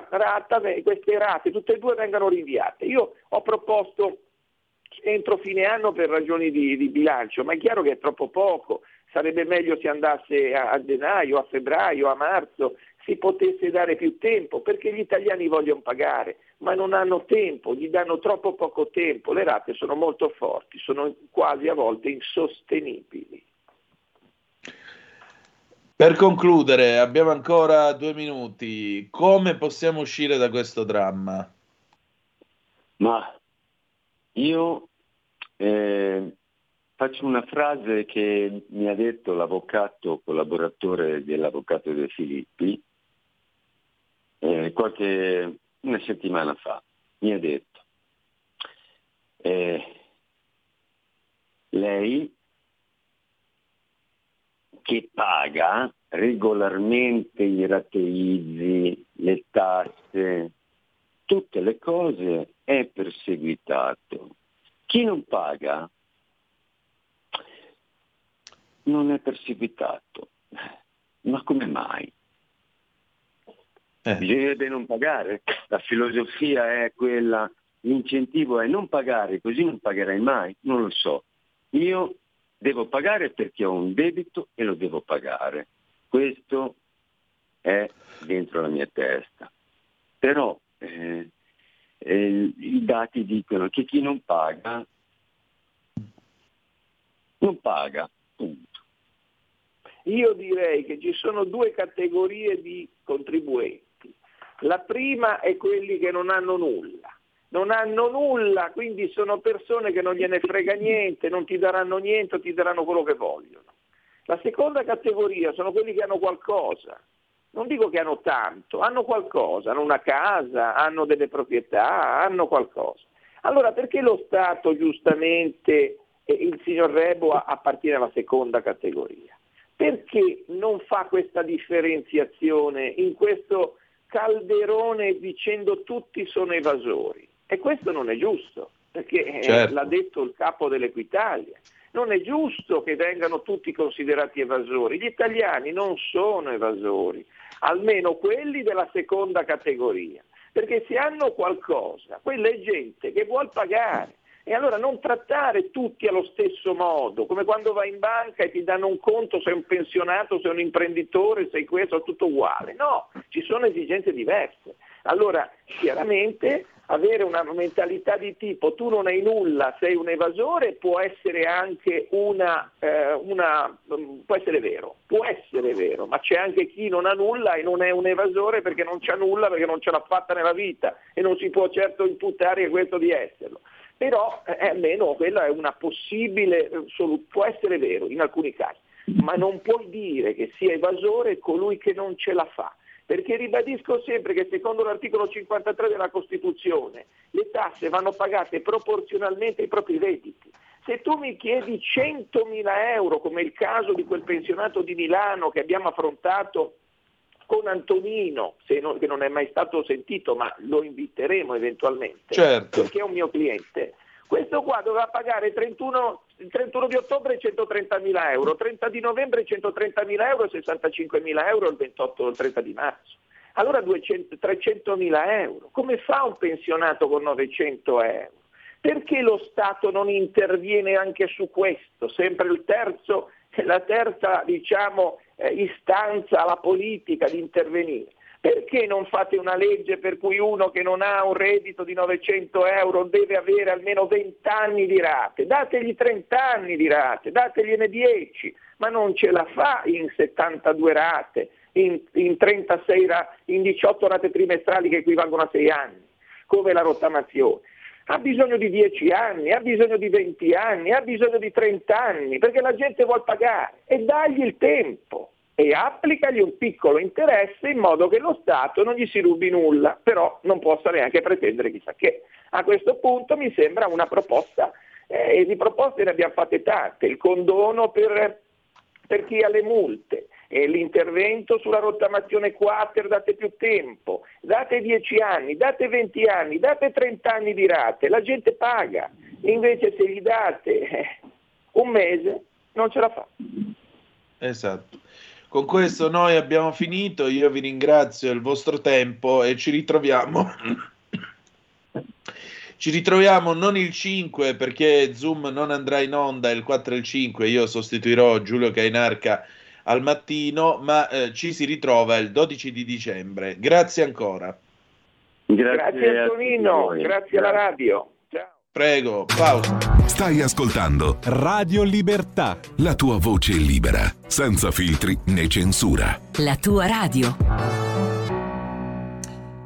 rata, queste rate, tutte e due, vengano rinviate. Io ho proposto entro fine anno per ragioni di, di bilancio, ma è chiaro che è troppo poco sarebbe meglio se andasse a, a gennaio, a febbraio, a marzo, si potesse dare più tempo, perché gli italiani vogliono pagare, ma non hanno tempo, gli danno troppo poco tempo, le rate sono molto forti, sono quasi a volte insostenibili. Per concludere, abbiamo ancora due minuti. Come possiamo uscire da questo dramma? Ma io eh, Faccio una frase che mi ha detto l'avvocato collaboratore dell'avvocato De Filippi eh, qualche una settimana fa. Mi ha detto, eh, lei che paga regolarmente i rateizzi, le tasse, tutte le cose, è perseguitato. Chi non paga non è perseguitato. Ma come mai? Eh. Bisognerebbe non pagare. La filosofia è quella, l'incentivo è non pagare, così non pagherai mai. Non lo so. Io devo pagare perché ho un debito e lo devo pagare. Questo è dentro la mia testa. Però eh, eh, i dati dicono che chi non paga non paga, punto. Io direi che ci sono due categorie di contribuenti. La prima è quelli che non hanno nulla. Non hanno nulla, quindi sono persone che non gliene frega niente, non ti daranno niente, ti daranno quello che vogliono. La seconda categoria sono quelli che hanno qualcosa. Non dico che hanno tanto, hanno qualcosa, hanno una casa, hanno delle proprietà, hanno qualcosa. Allora perché lo Stato giustamente, il signor Rebo appartiene alla seconda categoria? Perché non fa questa differenziazione in questo calderone dicendo tutti sono evasori? E questo non è giusto, perché eh, certo. l'ha detto il capo dell'Equitalia. Non è giusto che vengano tutti considerati evasori. Gli italiani non sono evasori, almeno quelli della seconda categoria, perché se hanno qualcosa, quella è gente che vuole pagare e allora non trattare tutti allo stesso modo, come quando vai in banca e ti danno un conto, sei un pensionato, sei un imprenditore, sei questo, tutto uguale. No, ci sono esigenze diverse. Allora, chiaramente avere una mentalità di tipo tu non hai nulla, sei un evasore, può essere anche una, eh, una, può essere vero, può essere vero, ma c'è anche chi non ha nulla e non è un evasore perché non c'ha nulla, perché non ce l'ha fatta nella vita e non si può certo imputare questo di esserlo però eh, almeno quella è una possibile, eh, può essere vero in alcuni casi, ma non puoi dire che sia evasore colui che non ce la fa. perché ribadisco sempre che secondo l'articolo 53 della Costituzione le tasse vanno pagate proporzionalmente ai propri redditi. Se tu mi chiedi 100.000 euro, come il caso di quel pensionato di Milano che abbiamo affrontato con Antonino, non, che non è mai stato sentito, ma lo inviteremo eventualmente, certo. perché è un mio cliente, questo qua doveva pagare 31, il 31 di ottobre 130.000 euro, 30 di novembre 130.000 euro e 65.000 euro il 28 o il 30 di marzo. Allora 200, 300.000 euro. Come fa un pensionato con 900 euro? Perché lo Stato non interviene anche su questo? Sempre il terzo, la terza diciamo, eh, istanza alla politica di intervenire. Perché non fate una legge per cui uno che non ha un reddito di 900 euro deve avere almeno 20 anni di rate? Dategli 30 anni di rate, dategliene 10, ma non ce la fa in 72 rate, in, in, 36 in 18 rate trimestrali che equivalgono a 6 anni, come la rottamazione. Ha bisogno di 10 anni, ha bisogno di 20 anni, ha bisogno di 30 anni, perché la gente vuole pagare. E dagli il tempo. E applicagli un piccolo interesse in modo che lo Stato non gli si rubi nulla, però non possa neanche pretendere chissà che. A questo punto mi sembra una proposta, eh, e di proposte ne abbiamo fatte tante, il condono per, per chi ha le multe, eh, l'intervento sulla rottamazione quater, date più tempo, date 10 anni, date 20 anni, date 30 anni di rate, la gente paga, invece se gli date eh, un mese non ce la fa. Esatto. Con questo noi abbiamo finito, io vi ringrazio del vostro tempo e ci ritroviamo. *coughs* Ci ritroviamo non il 5 perché Zoom non andrà in onda il 4 e il 5, io sostituirò Giulio Cainarca al mattino, ma eh, ci si ritrova il 12 di dicembre. Grazie ancora. Grazie, grazie Antonino, grazie alla radio. Ciao. Prego, pausa. Stai ascoltando Radio Libertà. La tua voce libera, senza filtri né censura. La tua radio.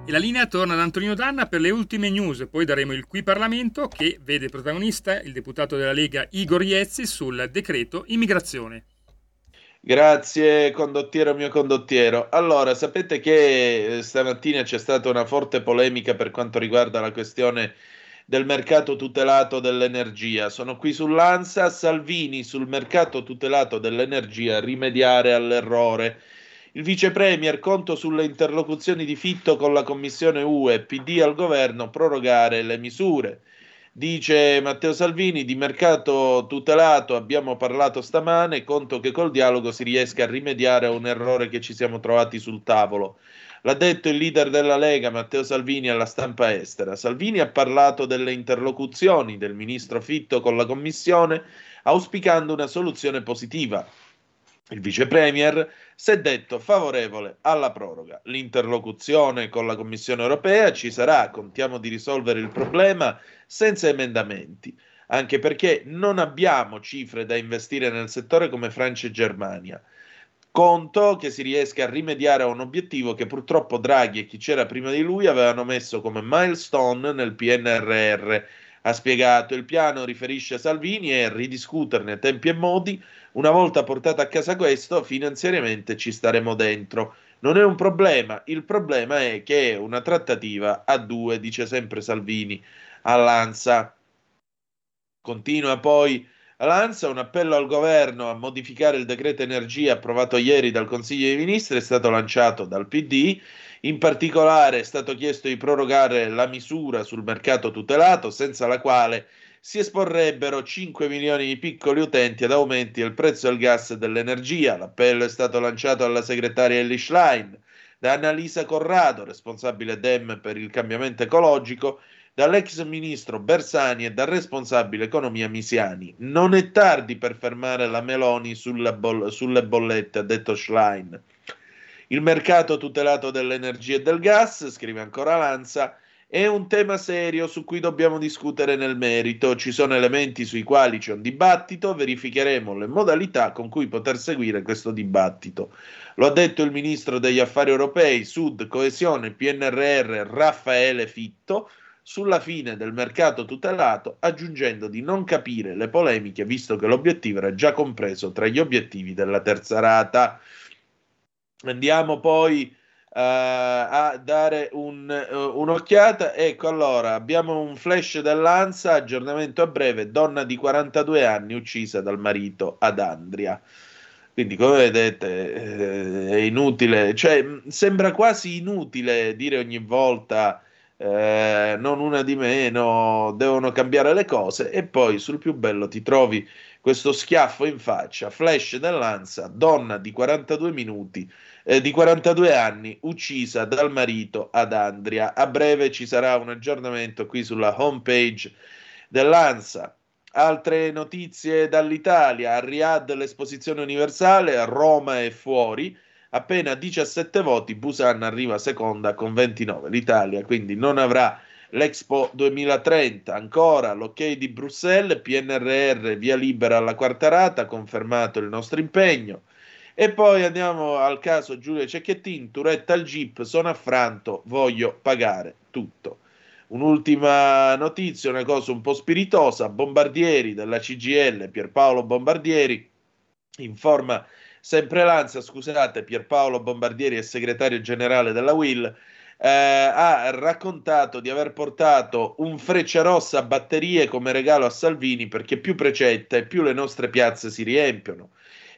E la linea torna ad Antonino Danna per le ultime news, poi daremo il qui Parlamento che vede protagonista il deputato della Lega Igor Iezzi sul decreto immigrazione. Grazie condottiero mio condottiero. Allora, sapete che eh, stamattina c'è stata una forte polemica per quanto riguarda la questione del mercato tutelato dell'energia. Sono qui sull'ANSA, Salvini sul mercato tutelato dell'energia, rimediare all'errore. Il vice premier conto sulle interlocuzioni di Fitto con la Commissione UE, PD al governo, prorogare le misure. Dice Matteo Salvini, di mercato tutelato abbiamo parlato stamane, conto che col dialogo si riesca a rimediare a un errore che ci siamo trovati sul tavolo. L'ha detto il leader della Lega, Matteo Salvini, alla stampa estera. Salvini ha parlato delle interlocuzioni del ministro Fitto con la Commissione, auspicando una soluzione positiva. Il vice premier si è detto favorevole alla proroga. L'interlocuzione con la Commissione europea ci sarà, contiamo di risolvere il problema senza emendamenti, anche perché non abbiamo cifre da investire nel settore come Francia e Germania conto che si riesca a rimediare a un obiettivo che purtroppo Draghi e chi c'era prima di lui avevano messo come milestone nel PNRR. Ha spiegato il piano, riferisce Salvini, e ridiscuterne tempi e modi. Una volta portato a casa questo, finanziariamente ci staremo dentro. Non è un problema, il problema è che è una trattativa a due, dice sempre Salvini all'ANSA. Continua poi All'ANSA un appello al governo a modificare il decreto energia approvato ieri dal Consiglio dei Ministri è stato lanciato dal PD. In particolare è stato chiesto di prorogare la misura sul mercato tutelato, senza la quale si esporrebbero 5 milioni di piccoli utenti ad aumenti del prezzo del gas e dell'energia. L'appello è stato lanciato alla segretaria Ellie Schlein, da Annalisa Corrado, responsabile DEM per il cambiamento ecologico, dall'ex ministro Bersani e dal responsabile economia Misiani. Non è tardi per fermare la Meloni boll- sulle bollette, ha detto Schlein. Il mercato tutelato dell'energia e del gas, scrive ancora Lanza, è un tema serio su cui dobbiamo discutere nel merito. Ci sono elementi sui quali c'è un dibattito, verificheremo le modalità con cui poter seguire questo dibattito. Lo ha detto il ministro degli affari europei, Sud, Coesione, PNRR, Raffaele Fitto, sulla fine del mercato tutelato, aggiungendo di non capire le polemiche, visto che l'obiettivo era già compreso tra gli obiettivi della terza rata. Andiamo poi a dare un, eh, un'occhiata. Ecco, allora, abbiamo un flash dell'ANSA, aggiornamento a breve, donna di 42 anni uccisa dal marito ad Andria. Quindi, come vedete, eh, è inutile, cioè sembra quasi inutile dire ogni volta eh, non una di meno, devono cambiare le cose e poi sul più bello ti trovi questo schiaffo in faccia, flash dell'ANSA, donna di 42 minuti, eh, di 42 anni, uccisa dal marito ad Andria. A breve ci sarà un aggiornamento qui sulla homepage dell'ANSA. Altre notizie dall'Italia, a Riyadh l'esposizione universale, a Roma è fuori, appena 17 voti, Busan arriva seconda con 29, l'Italia quindi non avrà l'Expo 2030, ancora l'ok di Bruxelles, PNRR via libera alla quarta rata, confermato il nostro impegno. E poi andiamo al caso Giulia Cecchettin, Turetta al Jeep, sono affranto, voglio pagare tutto. Un'ultima notizia, una cosa un po' spiritosa, Bombardieri della CGL, Pierpaolo Bombardieri, informa sempre l'Ansa, scusate, Pierpaolo Bombardieri è segretario generale della WIL, eh, ha raccontato di aver portato un Frecciarossa a batterie come regalo a Salvini perché più precetta e più le nostre piazze si riempiono.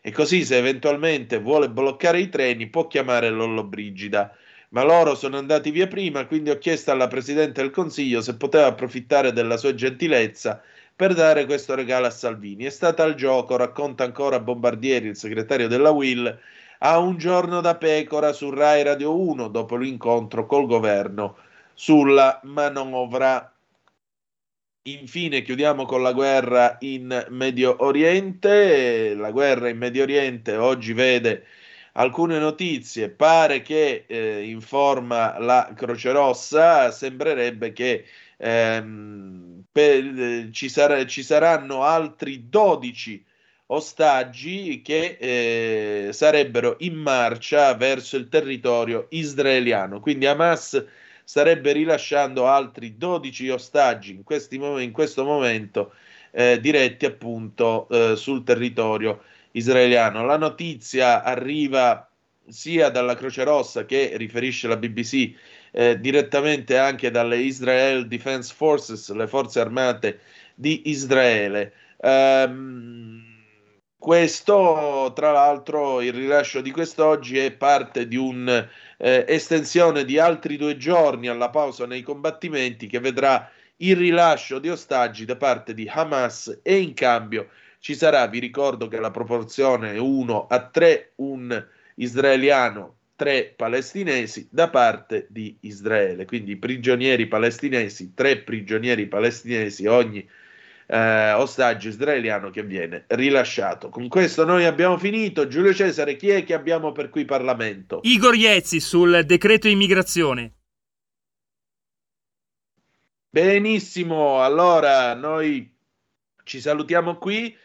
E così se eventualmente vuole bloccare i treni può chiamare Lollobrigida ma loro sono andati via prima, quindi ho chiesto alla Presidente del Consiglio se poteva approfittare della sua gentilezza per dare questo regalo a Salvini. È stata al gioco, racconta ancora Bombardieri, il segretario della Will, a un giorno da pecora su Rai Radio 1 dopo l'incontro col governo sulla manovra. Infine chiudiamo con la guerra in Medio Oriente. La guerra in Medio Oriente oggi vede alcune notizie. Pare che, eh, informa la Croce Rossa, sembrerebbe che ehm, per, ci, sarà, ci, saranno altri 12 ostaggi che eh, sarebbero in marcia verso il territorio israeliano. Quindi Hamas starebbe rilasciando altri 12 ostaggi in, questi, in questo momento eh, diretti appunto eh, sul territorio israeliano. La notizia arriva sia dalla Croce Rossa che riferisce la BBC eh, direttamente anche dalle Israel Defense Forces, le forze armate di Israele. Um, questo, tra l'altro, il rilascio di quest'oggi è parte di un'estensione eh, di altri due giorni alla pausa nei combattimenti che vedrà il rilascio di ostaggi da parte di Hamas e in cambio ci sarà, vi ricordo che la proporzione è 1 a 3, un israeliano, 3 palestinesi da parte di Israele. Quindi prigionieri palestinesi, 3 prigionieri palestinesi ogni eh, ostaggio israeliano che viene rilasciato. Con questo noi abbiamo finito. Giulio Cesare, chi è che abbiamo per qui Parlamento? Igor Iezzi sul decreto immigrazione. Benissimo, allora noi ci salutiamo qui.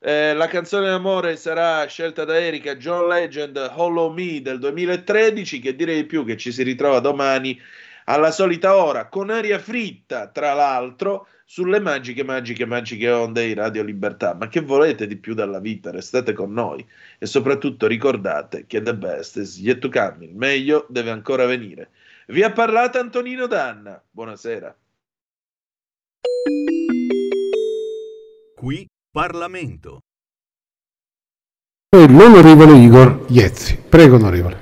Eh, la canzone d'amore sarà scelta da Erika John Legend Hollow Me del 2013, che direi di più che ci si ritrova domani alla solita ora, con aria fritta, tra l'altro, sulle magiche, magiche, magiche onde di Radio Libertà. Ma che volete di più dalla vita? Restate con noi e soprattutto ricordate che the best is yet to come, il meglio deve ancora venire. Vi ha parlato Antonino Danna. Buonasera. Qui Parlamento. L'onorevole Igor Iezzi. Prego, onorevole.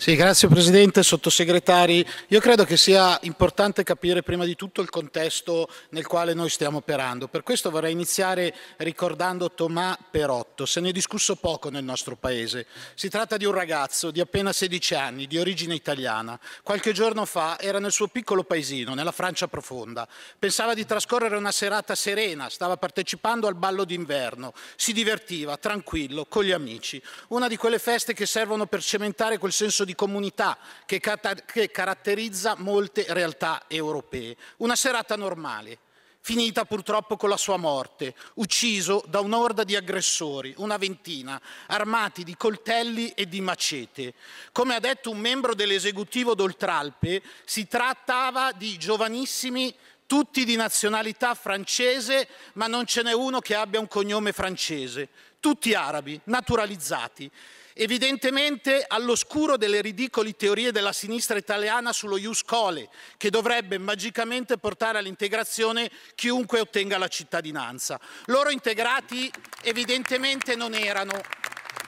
Sì, grazie Presidente, sottosegretari. Io credo che sia importante capire prima di tutto il contesto nel quale noi stiamo operando. Per questo vorrei iniziare ricordando Tomà Perotto. Se ne è discusso poco nel nostro Paese. Si tratta di un ragazzo di appena 16 anni, di origine italiana. Qualche giorno fa era nel suo piccolo paesino, nella Francia profonda. Pensava di trascorrere una serata serena, stava partecipando al ballo d'inverno, si divertiva, tranquillo, con gli amici. Una di quelle feste che servono per cementare quel senso di di comunità che, che caratterizza molte realtà europee. Una serata normale, finita purtroppo con la sua morte, ucciso da un'orda di aggressori, una ventina, armati di coltelli e di macete. Come ha detto un membro dell'esecutivo d'Oltralpe, si trattava di giovanissimi tutti di nazionalità francese, ma non ce n'è uno che abbia un cognome francese, tutti arabi, naturalizzati evidentemente all'oscuro delle ridicoli teorie della sinistra italiana sullo ius cole, che dovrebbe magicamente portare all'integrazione chiunque ottenga la cittadinanza. Loro integrati evidentemente non erano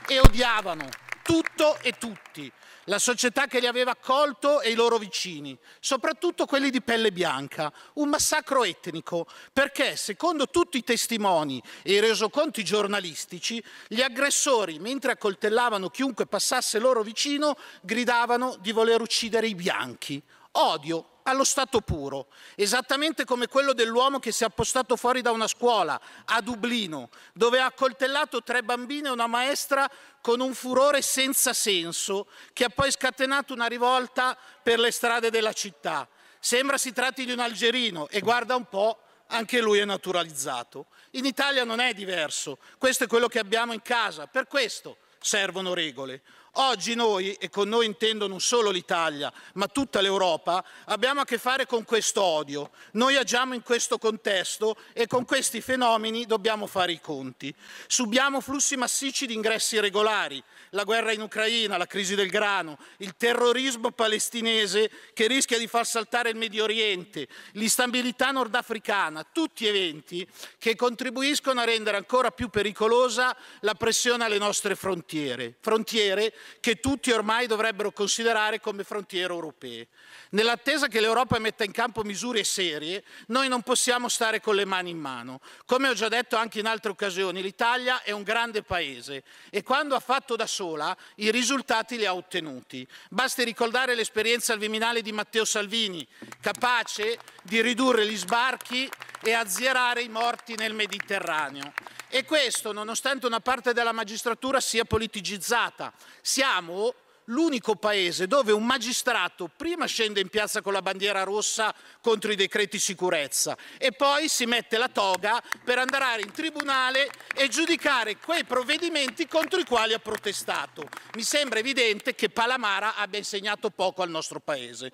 e odiavano tutto e tutti, la società che li aveva accolto e i loro vicini, soprattutto quelli di pelle bianca, un massacro etnico, perché secondo tutti i testimoni e i resoconti giornalistici, gli aggressori, mentre accoltellavano chiunque passasse loro vicino, gridavano di voler uccidere i bianchi. Odio allo stato puro, esattamente come quello dell'uomo che si è appostato fuori da una scuola a Dublino, dove ha accoltellato tre bambine e una maestra con un furore senza senso, che ha poi scatenato una rivolta per le strade della città. Sembra si tratti di un algerino e guarda un po', anche lui è naturalizzato. In Italia non è diverso, questo è quello che abbiamo in casa, per questo servono regole. Oggi noi, e con noi intendo non solo l'Italia, ma tutta l'Europa, abbiamo a che fare con questo odio. Noi agiamo in questo contesto e con questi fenomeni dobbiamo fare i conti. Subiamo flussi massicci di ingressi irregolari, la guerra in Ucraina, la crisi del grano, il terrorismo palestinese che rischia di far saltare il Medio Oriente, l'instabilità nordafricana, tutti eventi che contribuiscono a rendere ancora più pericolosa la pressione alle nostre frontiere. Frontiere che tutti ormai dovrebbero considerare come frontiere europee. Nell'attesa che l'Europa metta in campo misure serie, noi non possiamo stare con le mani in mano. Come ho già detto anche in altre occasioni, l'Italia è un grande paese e quando ha fatto da sola i risultati li ha ottenuti. Basti ricordare l'esperienza al Viminale di Matteo Salvini, capace di ridurre gli sbarchi e azzerare i morti nel Mediterraneo. E questo nonostante una parte della magistratura sia politicizzata. Siamo l'unico paese dove un magistrato prima scende in piazza con la bandiera rossa contro i decreti sicurezza e poi si mette la toga per andare in tribunale e giudicare quei provvedimenti contro i quali ha protestato. Mi sembra evidente che Palamara abbia insegnato poco al nostro paese.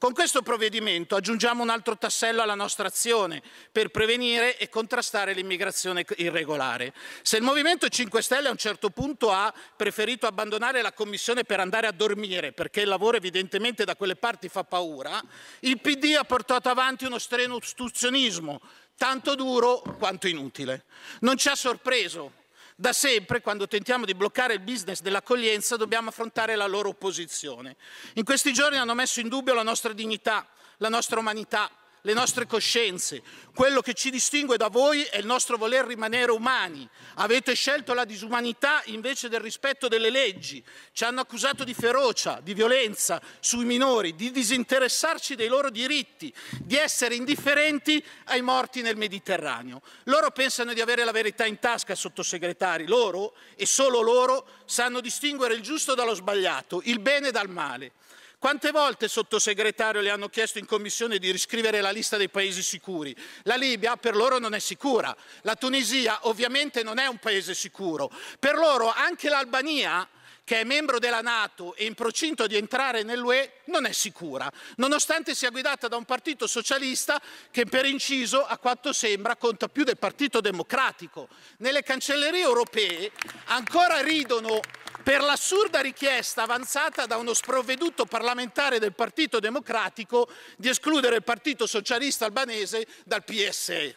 Con questo provvedimento aggiungiamo un altro tassello alla nostra azione per prevenire e contrastare l'immigrazione irregolare. Se il Movimento 5 Stelle a un certo punto ha preferito abbandonare la Commissione per andare a dormire, perché il lavoro evidentemente da quelle parti fa paura, il PD ha portato avanti uno strenuo ostruzionismo tanto duro quanto inutile. Non ci ha sorpreso da sempre, quando tentiamo di bloccare il business dell'accoglienza, dobbiamo affrontare la loro opposizione. In questi giorni hanno messo in dubbio la nostra dignità, la nostra umanità, le nostre coscienze. Quello che ci distingue da voi è il nostro voler rimanere umani. Avete scelto la disumanità invece del rispetto delle leggi. Ci hanno accusato di ferocia, di violenza sui minori, di disinteressarci dei loro diritti, di essere indifferenti ai morti nel Mediterraneo. Loro pensano di avere la verità in tasca, sottosegretari. Loro, e solo loro, sanno distinguere il giusto dallo sbagliato, il bene dal male. Quante volte, sottosegretario, le hanno chiesto in commissione di riscrivere la lista dei paesi sicuri? La Libia per loro non è sicura, la Tunisia ovviamente non è un paese sicuro. Per loro anche l'Albania che è membro della Nato e in procinto di entrare nell'UE, non è sicura, nonostante sia guidata da un partito socialista che per inciso, a quanto sembra, conta più del Partito Democratico. Nelle cancellerie europee ancora ridono per l'assurda richiesta avanzata da uno sprovveduto parlamentare del Partito Democratico di escludere il Partito Socialista albanese dal PSE.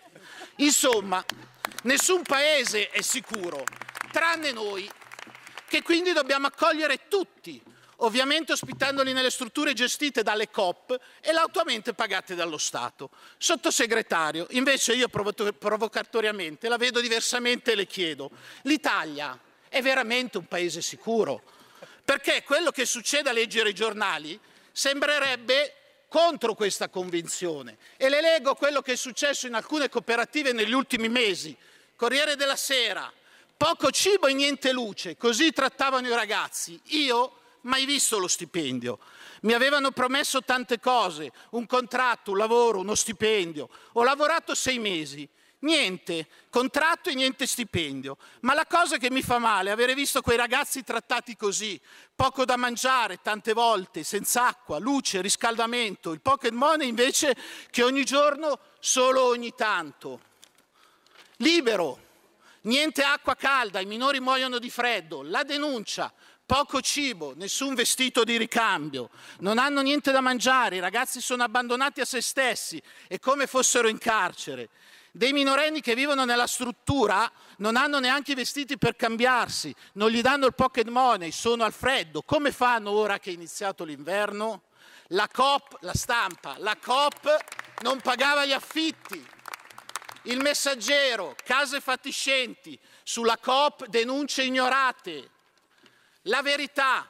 Insomma, nessun paese è sicuro, tranne noi, che quindi dobbiamo accogliere tutti, ovviamente ospitandoli nelle strutture gestite dalle COP e lautuamente pagate dallo Stato. Sottosegretario, invece io provocatoriamente la vedo diversamente e le chiedo, l'Italia è veramente un paese sicuro? Perché quello che succede a leggere i giornali sembrerebbe contro questa convinzione. E le leggo quello che è successo in alcune cooperative negli ultimi mesi. Corriere della Sera, poco cibo e niente luce, così trattavano i ragazzi. Io mai visto lo stipendio. Mi avevano promesso tante cose, un contratto, un lavoro, uno stipendio. Ho lavorato sei mesi, niente, contratto e niente stipendio. Ma la cosa che mi fa male è avere visto quei ragazzi trattati così, poco da mangiare tante volte, senza acqua, luce, riscaldamento, il pocket money invece che ogni giorno solo ogni tanto. Libero, niente acqua calda, i minori muoiono di freddo, la denuncia, poco cibo, nessun vestito di ricambio, non hanno niente da mangiare, i ragazzi sono abbandonati a se stessi e come fossero in carcere. Dei minorenni che vivono nella struttura non hanno neanche i vestiti per cambiarsi, non gli danno il pocket money, sono al freddo. Come fanno ora che è iniziato l'inverno? La COP, la stampa, la COP non pagava gli affitti. Il messaggero, case fatiscenti, sulla COP denunce ignorate. La verità,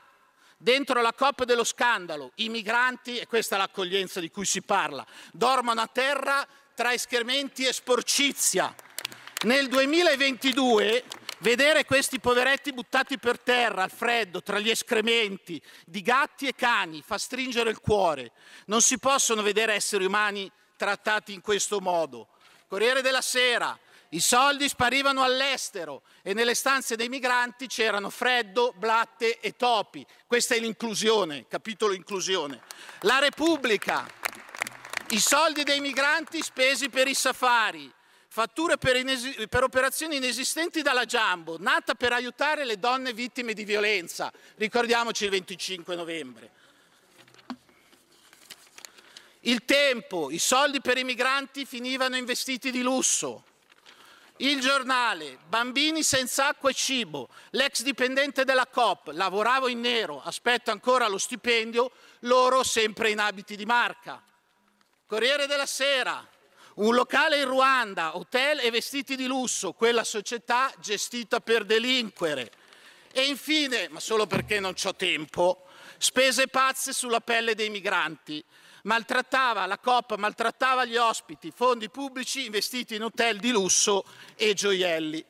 dentro la COP dello scandalo, i migranti, e questa è l'accoglienza di cui si parla, dormono a terra tra escrementi e sporcizia. Nel 2022 vedere questi poveretti buttati per terra al freddo tra gli escrementi di gatti e cani fa stringere il cuore. Non si possono vedere esseri umani trattati in questo modo. Corriere della Sera, i soldi sparivano all'estero e nelle stanze dei migranti c'erano freddo, blatte e topi. Questa è l'inclusione, capitolo inclusione. La Repubblica, i soldi dei migranti spesi per i safari, fatture per, inesi- per, operazioni inesistenti dalla Jumbo, nata per aiutare le donne vittime di violenza. Ricordiamoci il 25 novembre. Il tempo, i soldi per i migranti finivano in vestiti di lusso. Il giornale, bambini senza acqua e cibo, l'ex dipendente della COP, lavoravo in nero, aspetto ancora lo stipendio, loro sempre in abiti di marca. Corriere della Sera, un locale in Ruanda, hotel e vestiti di lusso, quella società gestita per delinquere. E infine, ma solo perché non ho tempo, spese pazze sulla pelle dei migranti. Maltrattava la COP, maltrattava gli ospiti, fondi pubblici investiti in hotel di lusso e gioielli.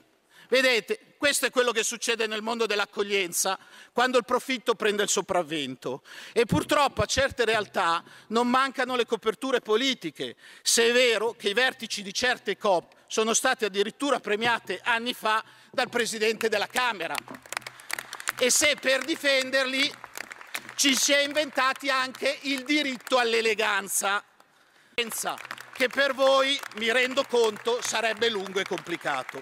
Vedete, questo è quello che succede nel mondo dell'accoglienza quando il profitto prende il sopravvento. E purtroppo a certe realtà non mancano le coperture politiche, se è vero che i vertici di certe COP sono stati addirittura premiate anni fa dal Presidente della Camera. E se per difenderli ci si è inventati anche il diritto all'eleganza, che per voi, mi rendo conto, sarebbe lungo e complicato.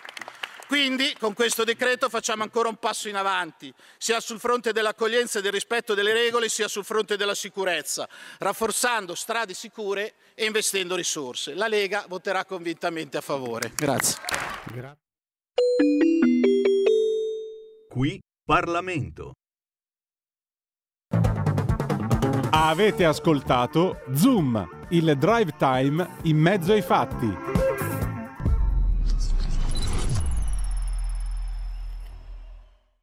Quindi con questo decreto facciamo ancora un passo in avanti, sia sul fronte dell'accoglienza e del rispetto delle regole, sia sul fronte della sicurezza, rafforzando strade sicure e investendo risorse. La Lega voterà convintamente a favore. Grazie. Qui Parlamento. Avete ascoltato Zoom, il drive time in mezzo ai fatti.